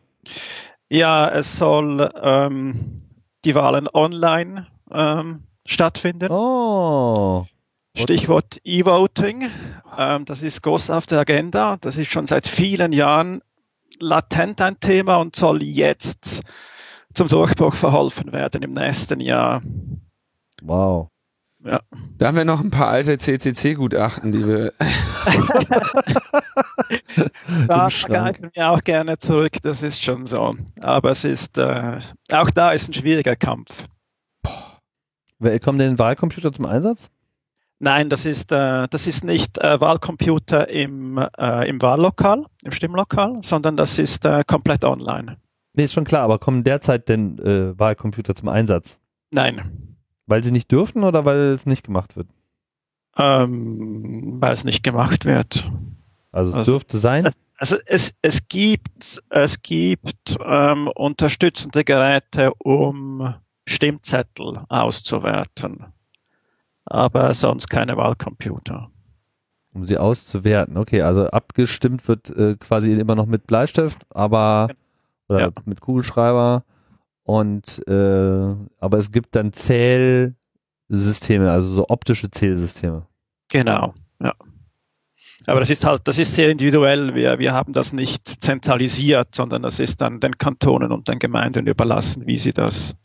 Ja, es soll ähm, die Wahlen online ähm, stattfinden. Oh. Stichwort E-Voting. Ähm, das ist groß auf der Agenda. Das ist schon seit vielen Jahren latent ein Thema und soll jetzt zum Durchbruch verholfen werden im nächsten Jahr. Wow. Ja. Da haben wir noch ein paar alte CCC-Gutachten, die wir. (laughs) da greifen wir auch gerne zurück, das ist schon so. Aber es ist, äh, auch da ist ein schwieriger Kampf. Kommen denn Wahlcomputer zum Einsatz? Nein, das ist, äh, das ist nicht äh, Wahlcomputer im, äh, im Wahllokal, im Stimmlokal, sondern das ist äh, komplett online. Nee, ist schon klar, aber kommen derzeit denn äh, Wahlcomputer zum Einsatz? Nein. Weil sie nicht dürfen oder weil es nicht gemacht wird? Ähm, weil es nicht gemacht wird. Also es also, dürfte sein? Also es, es gibt, es gibt ähm, unterstützende Geräte, um Stimmzettel auszuwerten aber sonst keine Wahlcomputer. Um sie auszuwerten, okay, also abgestimmt wird äh, quasi immer noch mit Bleistift, aber oder ja. mit Kugelschreiber und äh, aber es gibt dann Zählsysteme, also so optische Zählsysteme. Genau, ja. Aber das ist halt, das ist sehr individuell. Wir, wir haben das nicht zentralisiert, sondern das ist dann den Kantonen und den Gemeinden überlassen, wie sie das,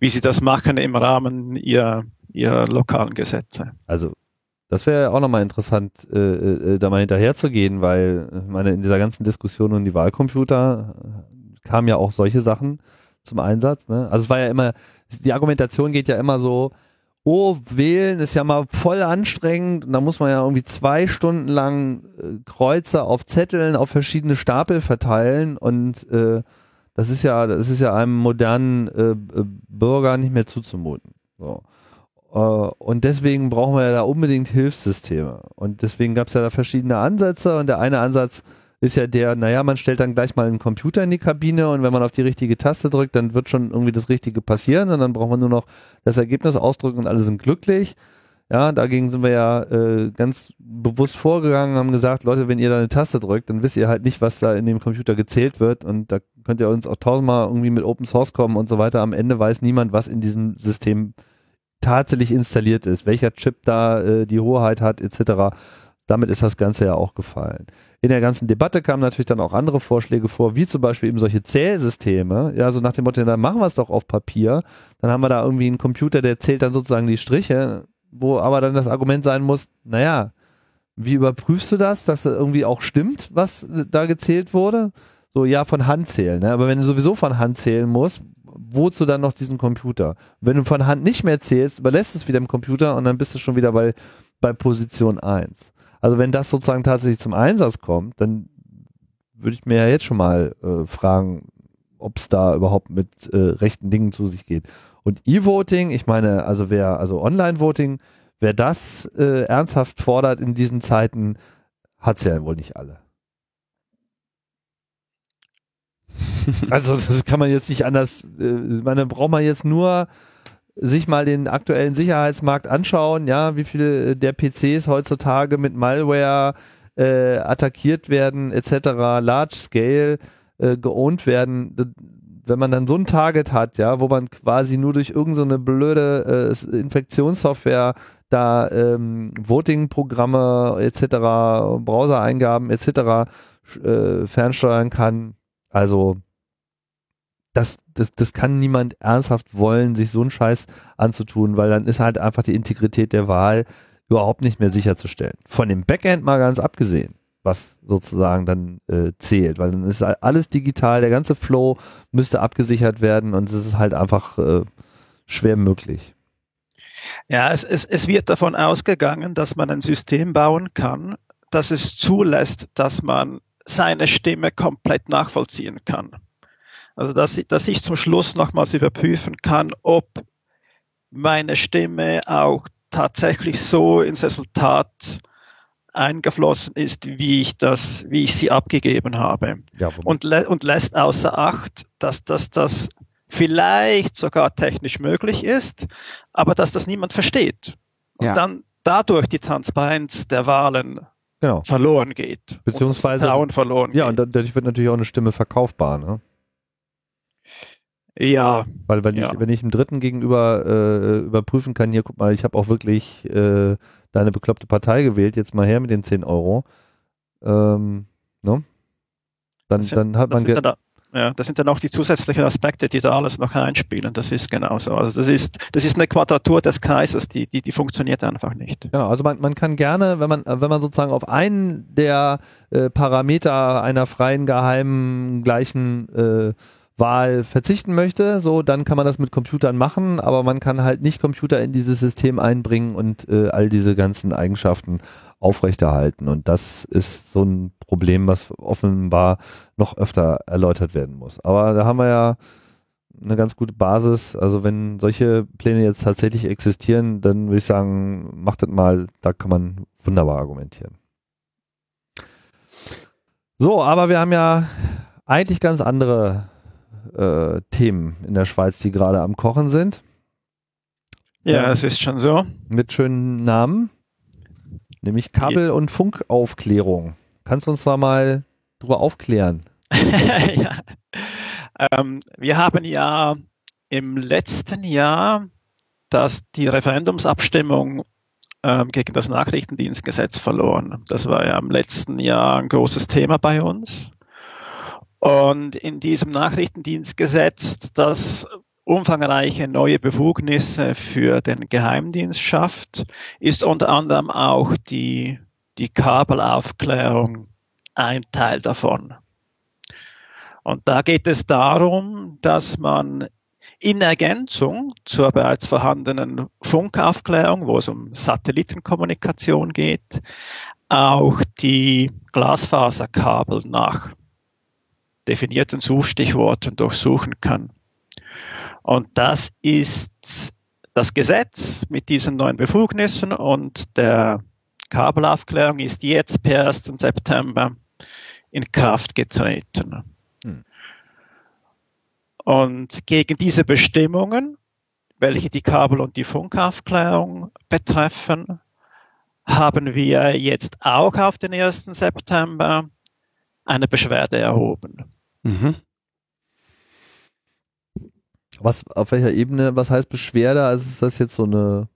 wie sie das machen im Rahmen ihrer, ihrer lokalen Gesetze. Also das wäre auch nochmal interessant, äh, äh, da mal hinterher zu gehen, weil meine, in dieser ganzen Diskussion um die Wahlcomputer äh, kamen ja auch solche Sachen zum Einsatz. Ne? Also es war ja immer, die Argumentation geht ja immer so, oh, wählen ist ja mal voll anstrengend da muss man ja irgendwie zwei Stunden lang äh, Kreuze auf Zetteln auf verschiedene Stapel verteilen und äh, das ist ja, das ist ja einem modernen äh, Bürger nicht mehr zuzumuten. So. Äh, und deswegen brauchen wir ja da unbedingt Hilfssysteme. Und deswegen gab es ja da verschiedene Ansätze. Und der eine Ansatz ist ja der, naja, man stellt dann gleich mal einen Computer in die Kabine und wenn man auf die richtige Taste drückt, dann wird schon irgendwie das Richtige passieren und dann braucht man nur noch das Ergebnis ausdrücken und alle sind glücklich. Ja, dagegen sind wir ja äh, ganz bewusst vorgegangen, haben gesagt, Leute, wenn ihr da eine Taste drückt, dann wisst ihr halt nicht, was da in dem Computer gezählt wird und da könnt ihr uns auch tausendmal irgendwie mit Open Source kommen und so weiter. Am Ende weiß niemand, was in diesem System tatsächlich installiert ist, welcher Chip da äh, die Hoheit hat, etc. Damit ist das Ganze ja auch gefallen. In der ganzen Debatte kamen natürlich dann auch andere Vorschläge vor, wie zum Beispiel eben solche Zählsysteme. Ja, so nach dem Motto, dann machen wir es doch auf Papier. Dann haben wir da irgendwie einen Computer, der zählt dann sozusagen die Striche, wo aber dann das Argument sein muss, naja, wie überprüfst du das, dass irgendwie auch stimmt, was da gezählt wurde? So, ja, von Hand zählen. Ne? Aber wenn du sowieso von Hand zählen musst, wozu dann noch diesen Computer? Wenn du von Hand nicht mehr zählst, überlässt es wieder im Computer und dann bist du schon wieder bei, bei Position 1. Also wenn das sozusagen tatsächlich zum Einsatz kommt, dann würde ich mir ja jetzt schon mal äh, fragen, ob es da überhaupt mit äh, rechten Dingen zu sich geht. Und E-Voting, ich meine, also wer, also Online-Voting, wer das äh, ernsthaft fordert in diesen Zeiten, hat es ja wohl nicht alle. (laughs) Also das kann man jetzt nicht anders, äh, meine, braucht man jetzt nur sich mal den aktuellen Sicherheitsmarkt anschauen, ja, wie viele der PCs heutzutage mit Malware äh, attackiert werden, etc., large scale äh, geowned werden. Wenn man dann so ein Target hat, ja, wo man quasi nur durch irgendeine so blöde äh, Infektionssoftware da ähm, Voting-Programme etc., Browser-Eingaben etc. Äh, fernsteuern kann, also das, das, das kann niemand ernsthaft wollen, sich so einen Scheiß anzutun, weil dann ist halt einfach die Integrität der Wahl überhaupt nicht mehr sicherzustellen. Von dem Backend mal ganz abgesehen. was sozusagen dann äh, zählt, weil dann ist alles digital, der ganze Flow müsste abgesichert werden und es ist halt einfach äh, schwer möglich. Ja, es, es, es wird davon ausgegangen, dass man ein System bauen kann, das es zulässt, dass man seine Stimme komplett nachvollziehen kann. Also dass, dass ich zum Schluss nochmals überprüfen kann, ob meine Stimme auch tatsächlich so ins Resultat eingeflossen ist, wie ich das, wie ich sie abgegeben habe. Ja, und, lä und lässt außer Acht, dass das, das vielleicht sogar technisch möglich ist, aber dass das niemand versteht. Und ja. dann dadurch die Transparenz der Wahlen genau. verloren geht. Beziehungsweise. Und verloren ja, geht. und dadurch wird natürlich auch eine Stimme verkaufbar, ne? Ja. Weil wenn ja. ich wenn ich einem Dritten gegenüber äh, überprüfen kann, hier guck mal, ich habe auch wirklich äh, deine bekloppte Partei gewählt, jetzt mal her mit den 10 Euro. Ähm, ne? Dann, sind, dann hat man da, ja, das sind dann auch die zusätzlichen Aspekte, die da alles noch einspielen. Das ist genauso. Also das ist, das ist eine Quadratur des Kreises, die, die, die funktioniert einfach nicht. Genau, also man, man kann gerne, wenn man, wenn man sozusagen auf einen der äh, Parameter einer freien, geheimen, gleichen äh, Wahl verzichten möchte, so dann kann man das mit Computern machen, aber man kann halt nicht Computer in dieses System einbringen und äh, all diese ganzen Eigenschaften aufrechterhalten. Und das ist so ein Problem, was offenbar noch öfter erläutert werden muss. Aber da haben wir ja eine ganz gute Basis. Also wenn solche Pläne jetzt tatsächlich existieren, dann würde ich sagen, macht das mal, da kann man wunderbar argumentieren. So, aber wir haben ja eigentlich ganz andere äh, Themen in der Schweiz, die gerade am Kochen sind. Ja, es ist schon so. Mit schönen Namen, nämlich Kabel- und Funkaufklärung. Kannst du uns zwar mal darüber aufklären? (laughs) ja. Ähm, wir haben ja im letzten Jahr dass die Referendumsabstimmung ähm, gegen das Nachrichtendienstgesetz verloren. Das war ja im letzten Jahr ein großes Thema bei uns. Und in diesem Nachrichtendienstgesetz, das umfangreiche neue Befugnisse für den Geheimdienst schafft, ist unter anderem auch die, die Kabelaufklärung ein Teil davon. Und da geht es darum, dass man in Ergänzung zur bereits vorhandenen Funkaufklärung, wo es um Satellitenkommunikation geht, auch die Glasfaserkabel nach definierten Suchstichworten durchsuchen kann. Und das ist das Gesetz mit diesen neuen Befugnissen und der Kabelaufklärung ist jetzt per 1. September in Kraft getreten. Hm. Und gegen diese Bestimmungen, welche die Kabel- und die Funkaufklärung betreffen, haben wir jetzt auch auf den 1. September eine Beschwerde erhoben. Mhm. Was, auf welcher Ebene, was heißt Beschwerde? Also ist das jetzt so eine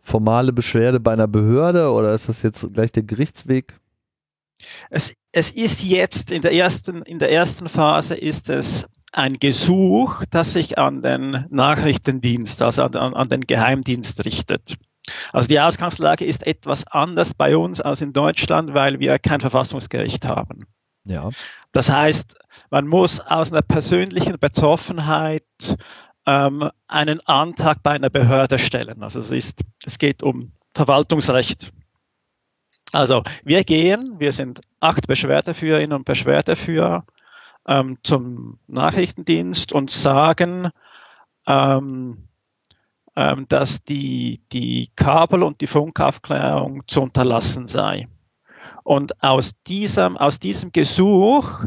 formale Beschwerde bei einer Behörde oder ist das jetzt gleich der Gerichtsweg? Es, es ist jetzt in der ersten, in der ersten Phase ist es ein Gesuch, das sich an den Nachrichtendienst, also an, an den Geheimdienst richtet. Also die Ausgangslage ist etwas anders bei uns als in Deutschland, weil wir kein Verfassungsgericht haben. Ja. Das heißt, man muss aus einer persönlichen Betroffenheit ähm, einen Antrag bei einer Behörde stellen. Also es ist, es geht um Verwaltungsrecht. Also wir gehen, wir sind acht Beschwerdeführerinnen und Beschwerdeführer ähm, zum Nachrichtendienst und sagen, ähm, ähm, dass die, die Kabel- und die Funkaufklärung zu unterlassen sei. Und aus diesem, aus diesem Gesuch,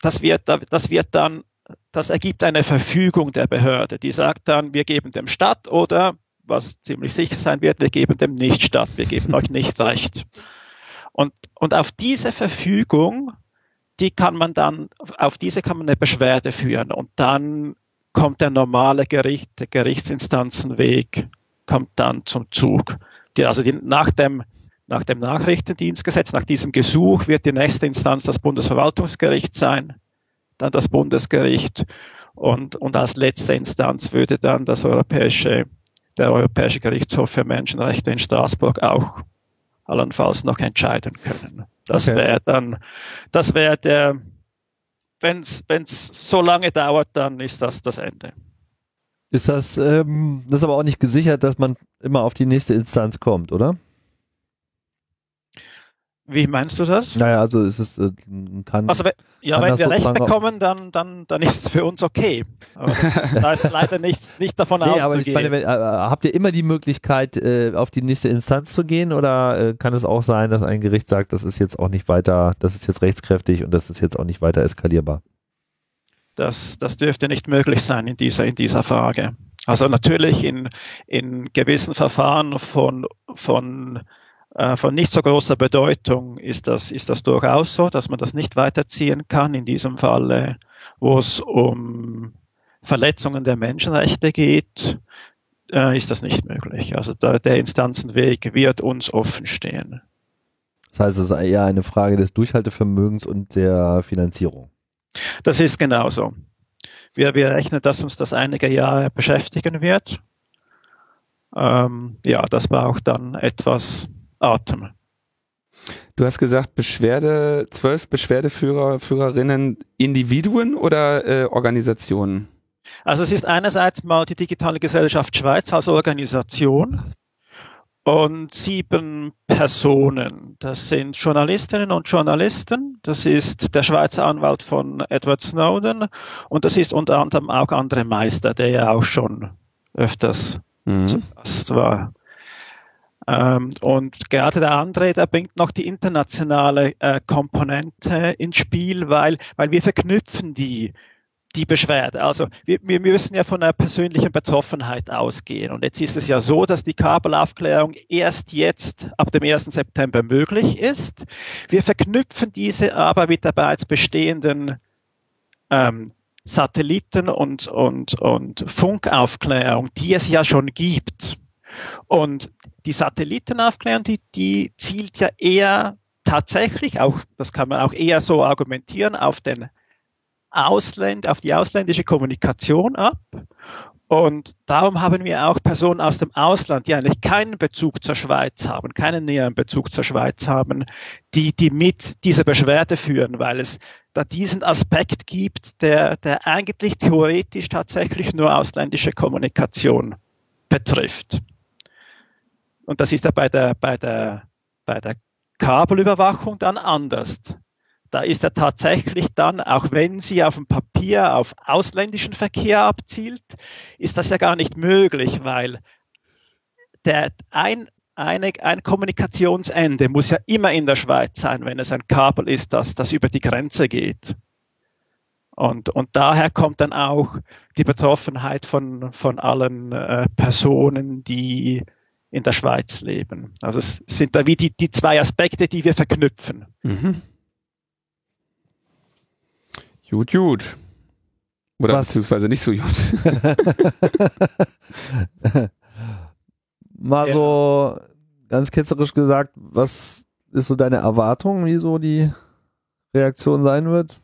das wird, das wird dann, das ergibt eine Verfügung der Behörde, die sagt dann, wir geben dem statt oder, was ziemlich sicher sein wird, wir geben dem nicht statt, wir geben euch nicht recht. Und, und auf diese Verfügung, die kann man dann, auf diese kann man eine Beschwerde führen und dann kommt der normale Gericht, der Gerichtsinstanzenweg kommt dann zum Zug. Die, also die, nach dem nach dem Nachrichtendienstgesetz, nach diesem Gesuch wird die nächste Instanz das Bundesverwaltungsgericht sein, dann das Bundesgericht und, und als letzte Instanz würde dann das europäische, der Europäische Gerichtshof für Menschenrechte in Straßburg auch, allenfalls noch entscheiden können. Das okay. wäre dann, das wäre der, wenn es so lange dauert, dann ist das das Ende. Ist das, ähm, das ist aber auch nicht gesichert, dass man immer auf die nächste Instanz kommt, oder? Wie meinst du das? Naja, also es ist, äh, kann. Also, ja, wenn wir Recht bekommen, dann, dann, dann ist es für uns okay. Aber das, da ist leider nicht, nicht davon (laughs) nee, auszugehen. Aber ich meine, wenn, äh, habt ihr immer die Möglichkeit, äh, auf die nächste Instanz zu gehen oder äh, kann es auch sein, dass ein Gericht sagt, das ist jetzt auch nicht weiter, das ist jetzt rechtskräftig und das ist jetzt auch nicht weiter eskalierbar? Das, das dürfte nicht möglich sein in dieser, in dieser Frage. Also natürlich in, in gewissen Verfahren von, von äh, von nicht so großer Bedeutung ist das, ist das durchaus so, dass man das nicht weiterziehen kann. In diesem Fall, wo es um Verletzungen der Menschenrechte geht, äh, ist das nicht möglich. Also der, der Instanzenweg wird uns offen stehen. Das heißt, es ist eher eine Frage des Durchhaltevermögens und der Finanzierung. Das ist genauso. Wir, wir rechnen, dass uns das einige Jahre beschäftigen wird. Ähm, ja, das braucht dann etwas Atem. Du hast gesagt, Beschwerde, zwölf Beschwerdeführer, Führerinnen, Individuen oder äh, Organisationen? Also es ist einerseits mal die Digitale Gesellschaft Schweiz als Organisation und sieben Personen. Das sind Journalistinnen und Journalisten. Das ist der Schweizer Anwalt von Edward Snowden und das ist unter anderem auch Andre Meister, der ja auch schon öfters mhm. zu Gast war. Ähm, und gerade der André, der bringt noch die internationale äh, Komponente ins Spiel, weil, weil wir verknüpfen die, die Beschwerde. Also wir, wir müssen ja von einer persönlichen Betroffenheit ausgehen. Und jetzt ist es ja so, dass die Kabelaufklärung erst jetzt ab dem 1. September möglich ist. Wir verknüpfen diese aber mit der bereits bestehenden ähm, Satelliten- und, und, und Funkaufklärung, die es ja schon gibt. Und die Satellitenaufklärung, die, die zielt ja eher tatsächlich, auch, das kann man auch eher so argumentieren, auf den Ausländ, auf die ausländische Kommunikation ab. Und darum haben wir auch Personen aus dem Ausland, die eigentlich keinen Bezug zur Schweiz haben, keinen näheren Bezug zur Schweiz haben, die, die mit dieser Beschwerde führen, weil es da diesen Aspekt gibt, der, der eigentlich theoretisch tatsächlich nur ausländische Kommunikation betrifft. Und das ist ja bei der, bei der, bei der Kabelüberwachung dann anders. Da ist er tatsächlich dann, auch wenn sie auf dem Papier auf ausländischen Verkehr abzielt, ist das ja gar nicht möglich, weil der, ein, eine, ein Kommunikationsende muss ja immer in der Schweiz sein, wenn es ein Kabel ist, das, das über die Grenze geht. Und, und daher kommt dann auch die Betroffenheit von, von allen äh, Personen, die in der Schweiz leben. Also es sind da wie die, die zwei Aspekte, die wir verknüpfen. Mhm. Gut, gut. Oder was? beziehungsweise nicht so gut. (laughs) Mal ja. so ganz ketzerisch gesagt, was ist so deine Erwartung, wie so die Reaktion sein wird?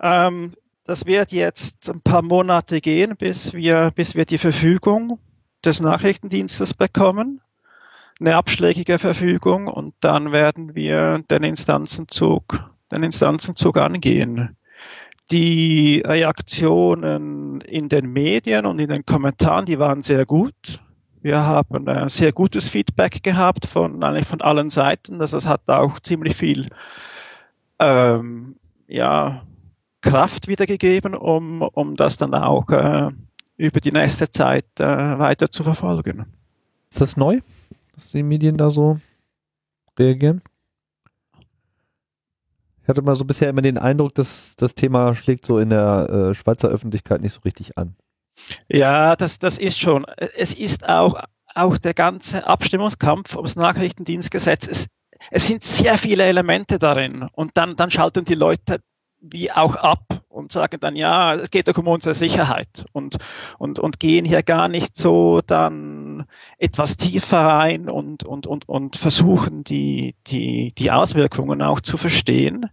Ähm, das wird jetzt ein paar Monate gehen, bis wir, bis wir die Verfügung des Nachrichtendienstes bekommen, eine abschlägige Verfügung und dann werden wir den Instanzenzug, den Instanzenzug angehen. Die Reaktionen in den Medien und in den Kommentaren, die waren sehr gut. Wir haben ein sehr gutes Feedback gehabt von eigentlich von allen Seiten. Also es hat auch ziemlich viel ähm, ja, Kraft wiedergegeben, um, um das dann auch äh, über die nächste Zeit äh, weiter zu verfolgen. Ist das neu, dass die Medien da so reagieren? Ich hatte mal so bisher immer den Eindruck, dass das Thema schlägt so in der äh, Schweizer Öffentlichkeit nicht so richtig an. Ja, das, das ist schon. Es ist auch, auch der ganze Abstimmungskampf ums Nachrichtendienstgesetz. Es, es sind sehr viele Elemente darin und dann, dann schalten die Leute wie auch ab und sagen dann, ja, es geht doch um unsere Sicherheit und, und, und gehen hier gar nicht so dann etwas tiefer rein und, und, und, und versuchen die, die, die Auswirkungen auch zu verstehen.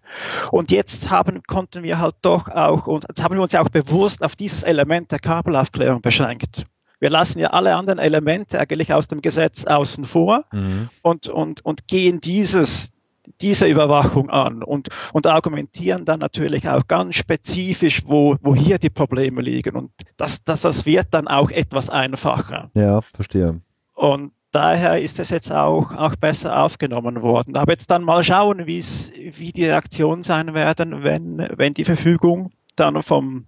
Und jetzt haben, konnten wir halt doch auch, und jetzt haben wir uns ja auch bewusst auf dieses Element der Kabelaufklärung beschränkt. Wir lassen ja alle anderen Elemente eigentlich aus dem Gesetz außen vor mhm. und, und, und gehen dieses, diese Überwachung an und, und argumentieren dann natürlich auch ganz spezifisch, wo, wo hier die Probleme liegen. Und das, das, das wird dann auch etwas einfacher. Ja, verstehe. Und daher ist es jetzt auch, auch besser aufgenommen worden. Aber jetzt dann mal schauen, wie die Reaktionen sein werden, wenn, wenn die Verfügung dann vom,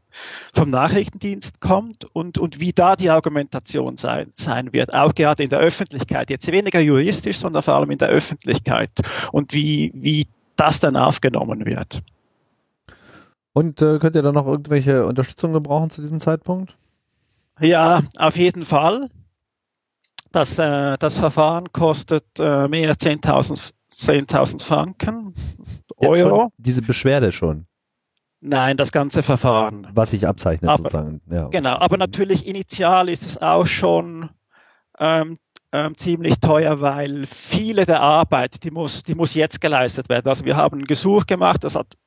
vom Nachrichtendienst kommt und, und wie da die Argumentation sein, sein wird, auch gerade in der Öffentlichkeit, jetzt weniger juristisch, sondern vor allem in der Öffentlichkeit und wie, wie das dann aufgenommen wird. Und äh, könnt ihr da noch irgendwelche Unterstützung gebrauchen zu diesem Zeitpunkt? Ja, auf jeden Fall. Das, äh, das Verfahren kostet äh, mehr als 10.000 10 Franken, Euro. diese Beschwerde schon. Nein, das ganze Verfahren. Was sich abzeichnet aber, sozusagen. Ja. Genau, aber natürlich initial ist es auch schon ähm, ähm, ziemlich teuer, weil viele der Arbeit, die muss, die muss jetzt geleistet werden. Also wir haben ein Gesuch gemacht, das hat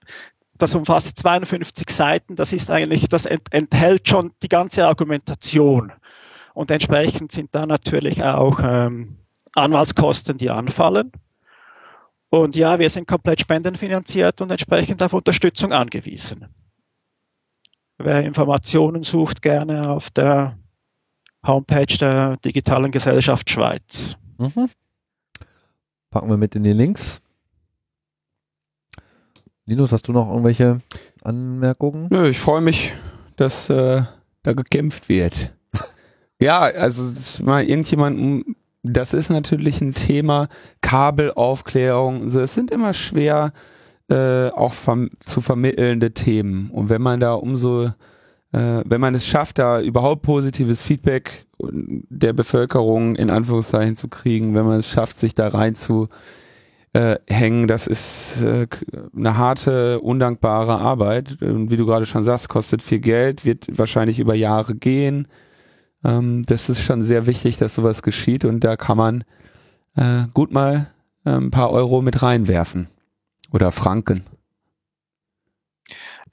das umfasst 52 Seiten, das ist eigentlich, das enthält schon die ganze Argumentation. Und entsprechend sind da natürlich auch ähm, Anwaltskosten, die anfallen. Und ja, wir sind komplett spendenfinanziert und entsprechend auf Unterstützung angewiesen. Wer Informationen sucht, gerne auf der Homepage der Digitalen Gesellschaft Schweiz. Mhm. Packen wir mit in die Links. Linus, hast du noch irgendwelche Anmerkungen? Nö, ich freue mich, dass äh, da gekämpft wird. (laughs) ja, also mal irgendjemand das ist natürlich ein Thema. Kabelaufklärung, so, es sind immer schwer äh, auch verm zu vermittelnde Themen. Und wenn man da umso, äh, wenn man es schafft, da überhaupt positives Feedback der Bevölkerung in Anführungszeichen zu kriegen, wenn man es schafft, sich da rein zu äh, hängen, das ist äh, eine harte, undankbare Arbeit. Und wie du gerade schon sagst, kostet viel Geld, wird wahrscheinlich über Jahre gehen. Ähm, das ist schon sehr wichtig, dass sowas geschieht und da kann man äh, gut mal äh, ein paar Euro mit reinwerfen oder Franken.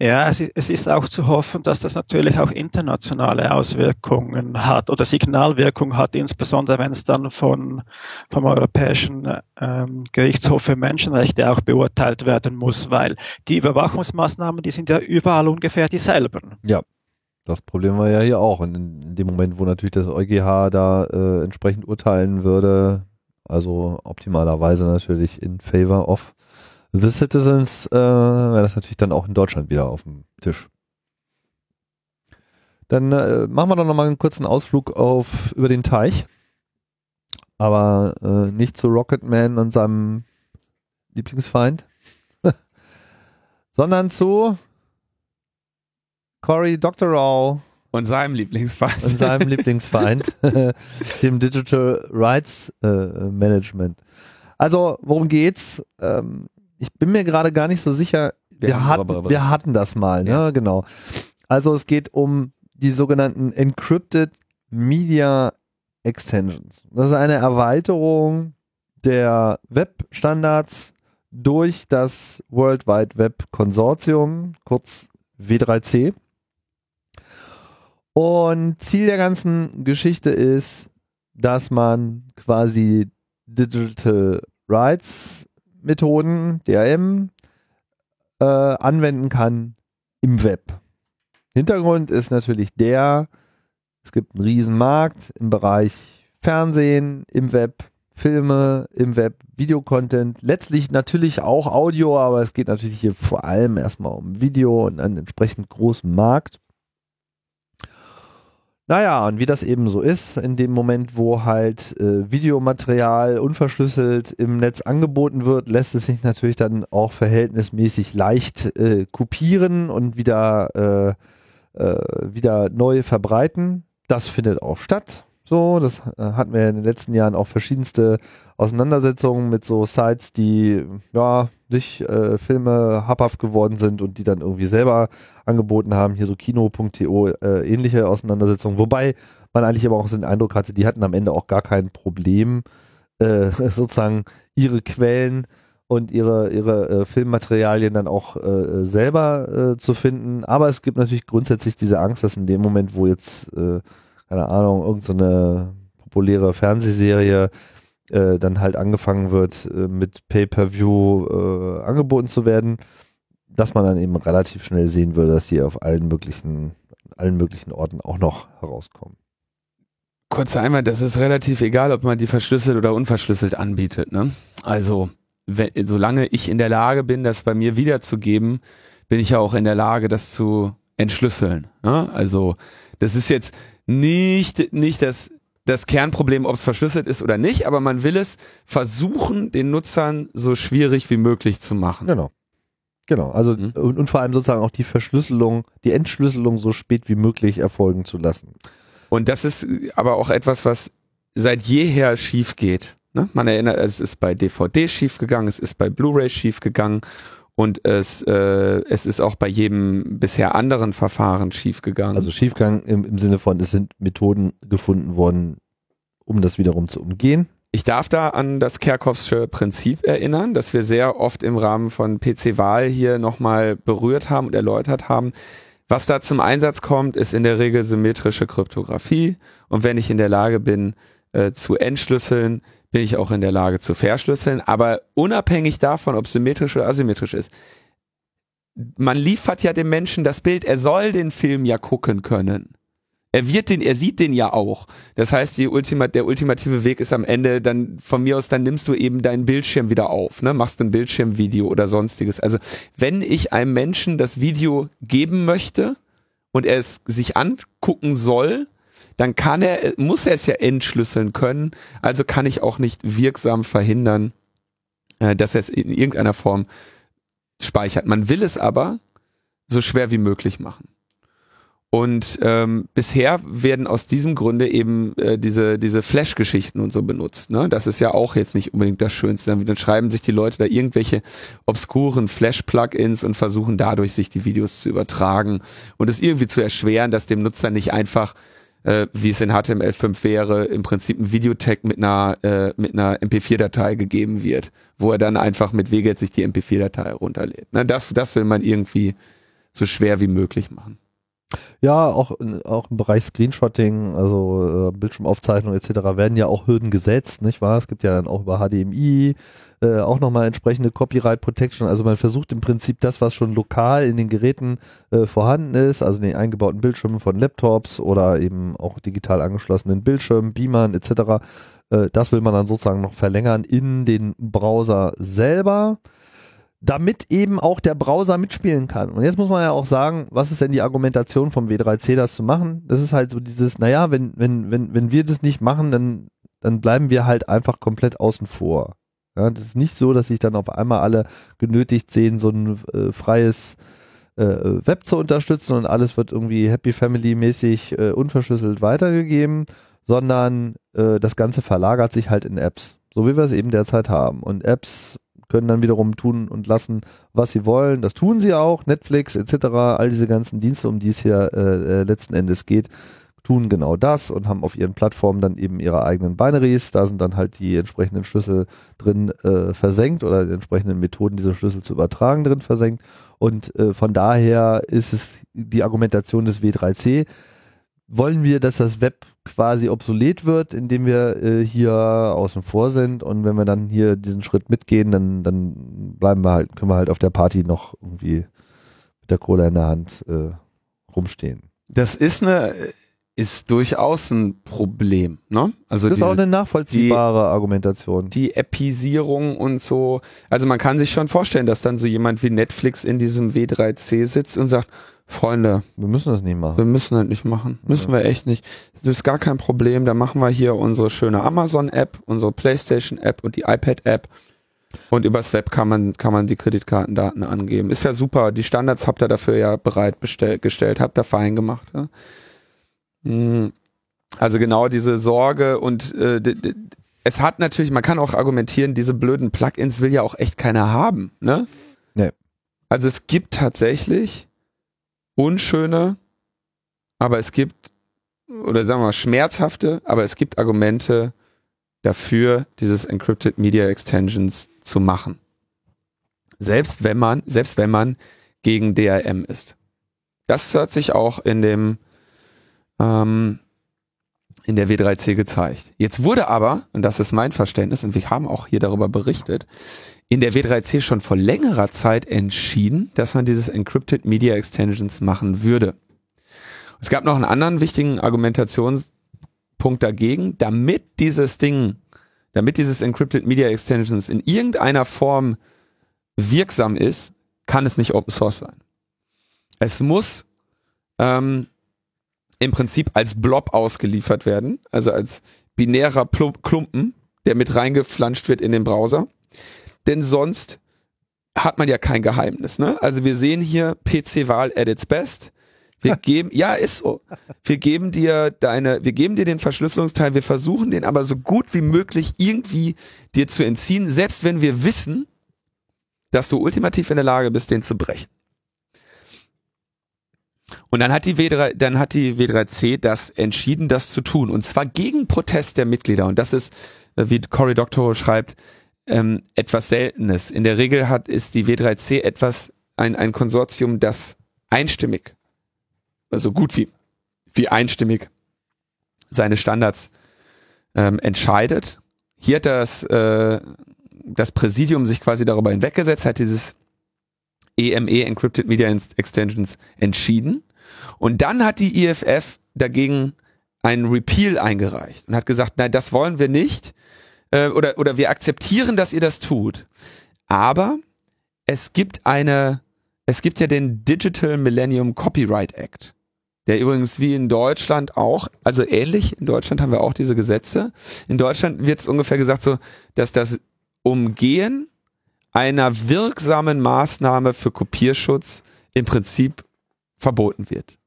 Ja, es, ist auch zu hoffen, dass das natürlich auch internationale Auswirkungen hat oder Signalwirkung hat, insbesondere wenn es dann von, vom Europäischen ähm, Gerichtshof für Menschenrechte auch beurteilt werden muss, weil die Überwachungsmaßnahmen, die sind ja überall ungefähr dieselben. Ja, das Problem war ja hier auch. Und in, dem Moment, wo natürlich das EuGH da äh, entsprechend urteilen würde, also optimalerweise natürlich in favor of the citizens, äh, wäre das natürlich dann auch in Deutschland wieder auf dem Tisch. Dann äh, machen wir doch nochmal einen kurzen Ausflug auf über den Teich. Aber äh, nicht zu Rocketman und seinem Lieblingsfeind, (laughs) sondern zu Cory Doctorow und seinem Lieblingsfeind. Und seinem (laughs) Lieblingsfeind, (laughs) dem Digital Rights äh, Management. Also, worum geht's? Ähm, ich bin mir gerade gar nicht so sicher. Wir, wir hatten, wir hatten das mal, ne? Ja. Genau. Also, es geht um die sogenannten Encrypted Media Extensions. Das ist eine Erweiterung der Webstandards durch das World Wide Web Konsortium, kurz W3C. Und Ziel der ganzen Geschichte ist, dass man quasi Digital Rights Methoden, DRM, äh, anwenden kann im Web. Hintergrund ist natürlich der, es gibt einen riesen Markt im Bereich Fernsehen, im Web, Filme, im Web, Videocontent, letztlich natürlich auch Audio, aber es geht natürlich hier vor allem erstmal um Video und einen entsprechend großen Markt. Naja, und wie das eben so ist, in dem Moment, wo halt äh, Videomaterial unverschlüsselt im Netz angeboten wird, lässt es sich natürlich dann auch verhältnismäßig leicht äh, kopieren und wieder, äh, äh, wieder neu verbreiten. Das findet auch statt. So, das äh, hatten wir in den letzten Jahren auch verschiedenste Auseinandersetzungen mit so Sites, die ja sich äh, Filme habhaft geworden sind und die dann irgendwie selber angeboten haben, hier so kino.to äh, ähnliche Auseinandersetzungen, wobei man eigentlich aber auch so den Eindruck hatte, die hatten am Ende auch gar kein Problem, äh, (laughs) sozusagen ihre Quellen und ihre, ihre äh, Filmmaterialien dann auch äh, selber zu finden. Aber es gibt natürlich grundsätzlich diese Angst, dass in dem Moment, wo jetzt keine Ahnung, irgendeine so populäre Fernsehserie äh, dann halt angefangen wird, äh, mit Pay-per-View äh, angeboten zu werden, dass man dann eben relativ schnell sehen würde, dass die auf allen möglichen, allen möglichen Orten auch noch herauskommen. Kurzer Einwand, das ist relativ egal, ob man die verschlüsselt oder unverschlüsselt anbietet. Ne? Also, wenn, solange ich in der Lage bin, das bei mir wiederzugeben, bin ich ja auch in der Lage, das zu entschlüsseln. Ne? Also, das ist jetzt nicht, nicht das, das Kernproblem, ob es verschlüsselt ist oder nicht, aber man will es versuchen, den Nutzern so schwierig wie möglich zu machen. Genau. Genau, also mhm. und, und, vor allem sozusagen auch die Verschlüsselung, die Entschlüsselung so spät wie möglich erfolgen zu lassen. Und das ist aber auch etwas, was seit jeher schief geht. Ne? Man erinnert, es ist bei DVD schief gegangen, es ist bei Blu-ray schief gegangen und es, äh, es ist auch bei jedem bisher anderen Verfahren schief gegangen. Also schiefgegangen im, im Sinne von, es sind Methoden gefunden worden, um das wiederum zu umgehen. Ich darf da an das Kerkhoffsche Prinzip erinnern, das wir sehr oft im Rahmen von PC-Wahl hier nochmal berührt haben und erläutert haben. Was da zum Einsatz kommt, ist in der Regel symmetrische Kryptographie. Und wenn ich in der Lage bin, äh, zu entschlüsseln, bin ich auch in der Lage zu verschlüsseln. Aber unabhängig davon, ob symmetrisch oder asymmetrisch ist, man liefert ja dem Menschen das Bild, er soll den Film ja gucken können. Er wird den, er sieht den ja auch. Das heißt, die Ultima, der ultimative Weg ist am Ende dann von mir aus, dann nimmst du eben deinen Bildschirm wieder auf, ne? Machst ein Bildschirmvideo oder sonstiges. Also, wenn ich einem Menschen das Video geben möchte und er es sich angucken soll, dann kann er, muss er es ja entschlüsseln können. Also kann ich auch nicht wirksam verhindern, äh, dass er es in irgendeiner Form speichert. Man will es aber so schwer wie möglich machen. Und ähm, bisher werden aus diesem Grunde eben äh, diese, diese Flash-Geschichten und so benutzt. Ne? Das ist ja auch jetzt nicht unbedingt das Schönste. Dann, dann schreiben sich die Leute da irgendwelche obskuren Flash-Plugins und versuchen dadurch, sich die Videos zu übertragen und es irgendwie zu erschweren, dass dem Nutzer nicht einfach, äh, wie es in HTML5 wäre, im Prinzip ein Videotag mit einer, äh, mit einer MP4-Datei gegeben wird, wo er dann einfach mit Wget sich die MP4-Datei runterlädt. Ne? Das, das will man irgendwie so schwer wie möglich machen. Ja, auch, auch im Bereich Screenshotting, also äh, Bildschirmaufzeichnung etc. werden ja auch Hürden gesetzt, nicht wahr? Es gibt ja dann auch über HDMI äh, auch nochmal entsprechende Copyright Protection. Also man versucht im Prinzip das, was schon lokal in den Geräten äh, vorhanden ist, also in den eingebauten Bildschirmen von Laptops oder eben auch digital angeschlossenen Bildschirmen, Beamern etc., äh, das will man dann sozusagen noch verlängern in den Browser selber damit eben auch der Browser mitspielen kann. Und jetzt muss man ja auch sagen, was ist denn die Argumentation vom W3C, das zu machen? Das ist halt so dieses, naja, wenn, wenn, wenn, wenn wir das nicht machen, dann, dann bleiben wir halt einfach komplett außen vor. Ja, das ist nicht so, dass sich dann auf einmal alle genötigt sehen, so ein äh, freies äh, Web zu unterstützen und alles wird irgendwie Happy Family mäßig äh, unverschlüsselt weitergegeben, sondern äh, das Ganze verlagert sich halt in Apps, so wie wir es eben derzeit haben. Und Apps können dann wiederum tun und lassen, was sie wollen. Das tun sie auch. Netflix etc., all diese ganzen Dienste, um die es hier äh, äh, letzten Endes geht, tun genau das und haben auf ihren Plattformen dann eben ihre eigenen Binaries. Da sind dann halt die entsprechenden Schlüssel drin äh, versenkt oder die entsprechenden Methoden, diese Schlüssel zu übertragen, drin versenkt. Und äh, von daher ist es die Argumentation des W3C, wollen wir, dass das Web quasi obsolet wird, indem wir äh, hier außen vor sind und wenn wir dann hier diesen Schritt mitgehen, dann, dann bleiben wir halt, können wir halt auf der Party noch irgendwie mit der Cola in der Hand äh, rumstehen. Das ist eine ist durchaus ein Problem, ne? Also das ist diese, auch eine nachvollziehbare die, Argumentation. Die Episierung und so. Also man kann sich schon vorstellen, dass dann so jemand wie Netflix in diesem W3C sitzt und sagt, Freunde. Wir müssen das nicht machen. Wir müssen das nicht machen. Müssen ja. wir echt nicht. Das ist gar kein Problem. Da machen wir hier unsere schöne Amazon-App, unsere PlayStation-App und die iPad-App. Und übers Web kann man, kann man die Kreditkartendaten angeben. Ist ja super. Die Standards habt ihr dafür ja bereit bestellt, gestellt, habt ihr fein gemacht. Ja? Hm. Also genau diese Sorge und äh, es hat natürlich, man kann auch argumentieren, diese blöden Plugins will ja auch echt keiner haben. Ne? Nee. Also es gibt tatsächlich unschöne, aber es gibt, oder sagen wir mal schmerzhafte, aber es gibt Argumente dafür, dieses Encrypted Media Extensions zu machen. Selbst wenn man, selbst wenn man gegen DRM ist. Das hat sich auch in dem, ähm, in der W3C gezeigt. Jetzt wurde aber, und das ist mein Verständnis, und wir haben auch hier darüber berichtet, in der W3C schon vor längerer Zeit entschieden, dass man dieses Encrypted Media Extensions machen würde. Es gab noch einen anderen wichtigen Argumentationspunkt dagegen, damit dieses Ding, damit dieses Encrypted Media Extensions in irgendeiner Form wirksam ist, kann es nicht Open Source sein. Es muss ähm, im Prinzip als Blob ausgeliefert werden, also als binärer Klumpen, der mit reingeflanscht wird in den Browser. Denn sonst hat man ja kein Geheimnis. Ne? Also wir sehen hier PC-Wahl at its best. Wir (laughs) geben, ja, ist so. Wir geben dir deine, wir geben dir den Verschlüsselungsteil, wir versuchen den aber so gut wie möglich irgendwie dir zu entziehen, selbst wenn wir wissen, dass du ultimativ in der Lage bist, den zu brechen. Und dann hat die W3, dann hat die W3C das entschieden, das zu tun. Und zwar gegen Protest der Mitglieder. Und das ist, äh, wie Cory Doctorow schreibt, ähm, etwas Seltenes. In der Regel hat, ist die W3C etwas, ein, ein Konsortium, das einstimmig, also gut wie, wie einstimmig seine Standards ähm, entscheidet. Hier hat das, äh, das Präsidium sich quasi darüber hinweggesetzt, hat dieses EME, e, Encrypted Media Extensions, entschieden. Und dann hat die IFF dagegen einen Repeal eingereicht und hat gesagt, nein, das wollen wir nicht äh, oder, oder wir akzeptieren, dass ihr das tut. Aber es gibt eine, es gibt ja den Digital Millennium Copyright Act, der übrigens wie in Deutschland auch, also ähnlich, in Deutschland haben wir auch diese Gesetze. In Deutschland wird es ungefähr gesagt so, dass das Umgehen einer wirksamen Maßnahme für Kopierschutz im Prinzip verboten wird.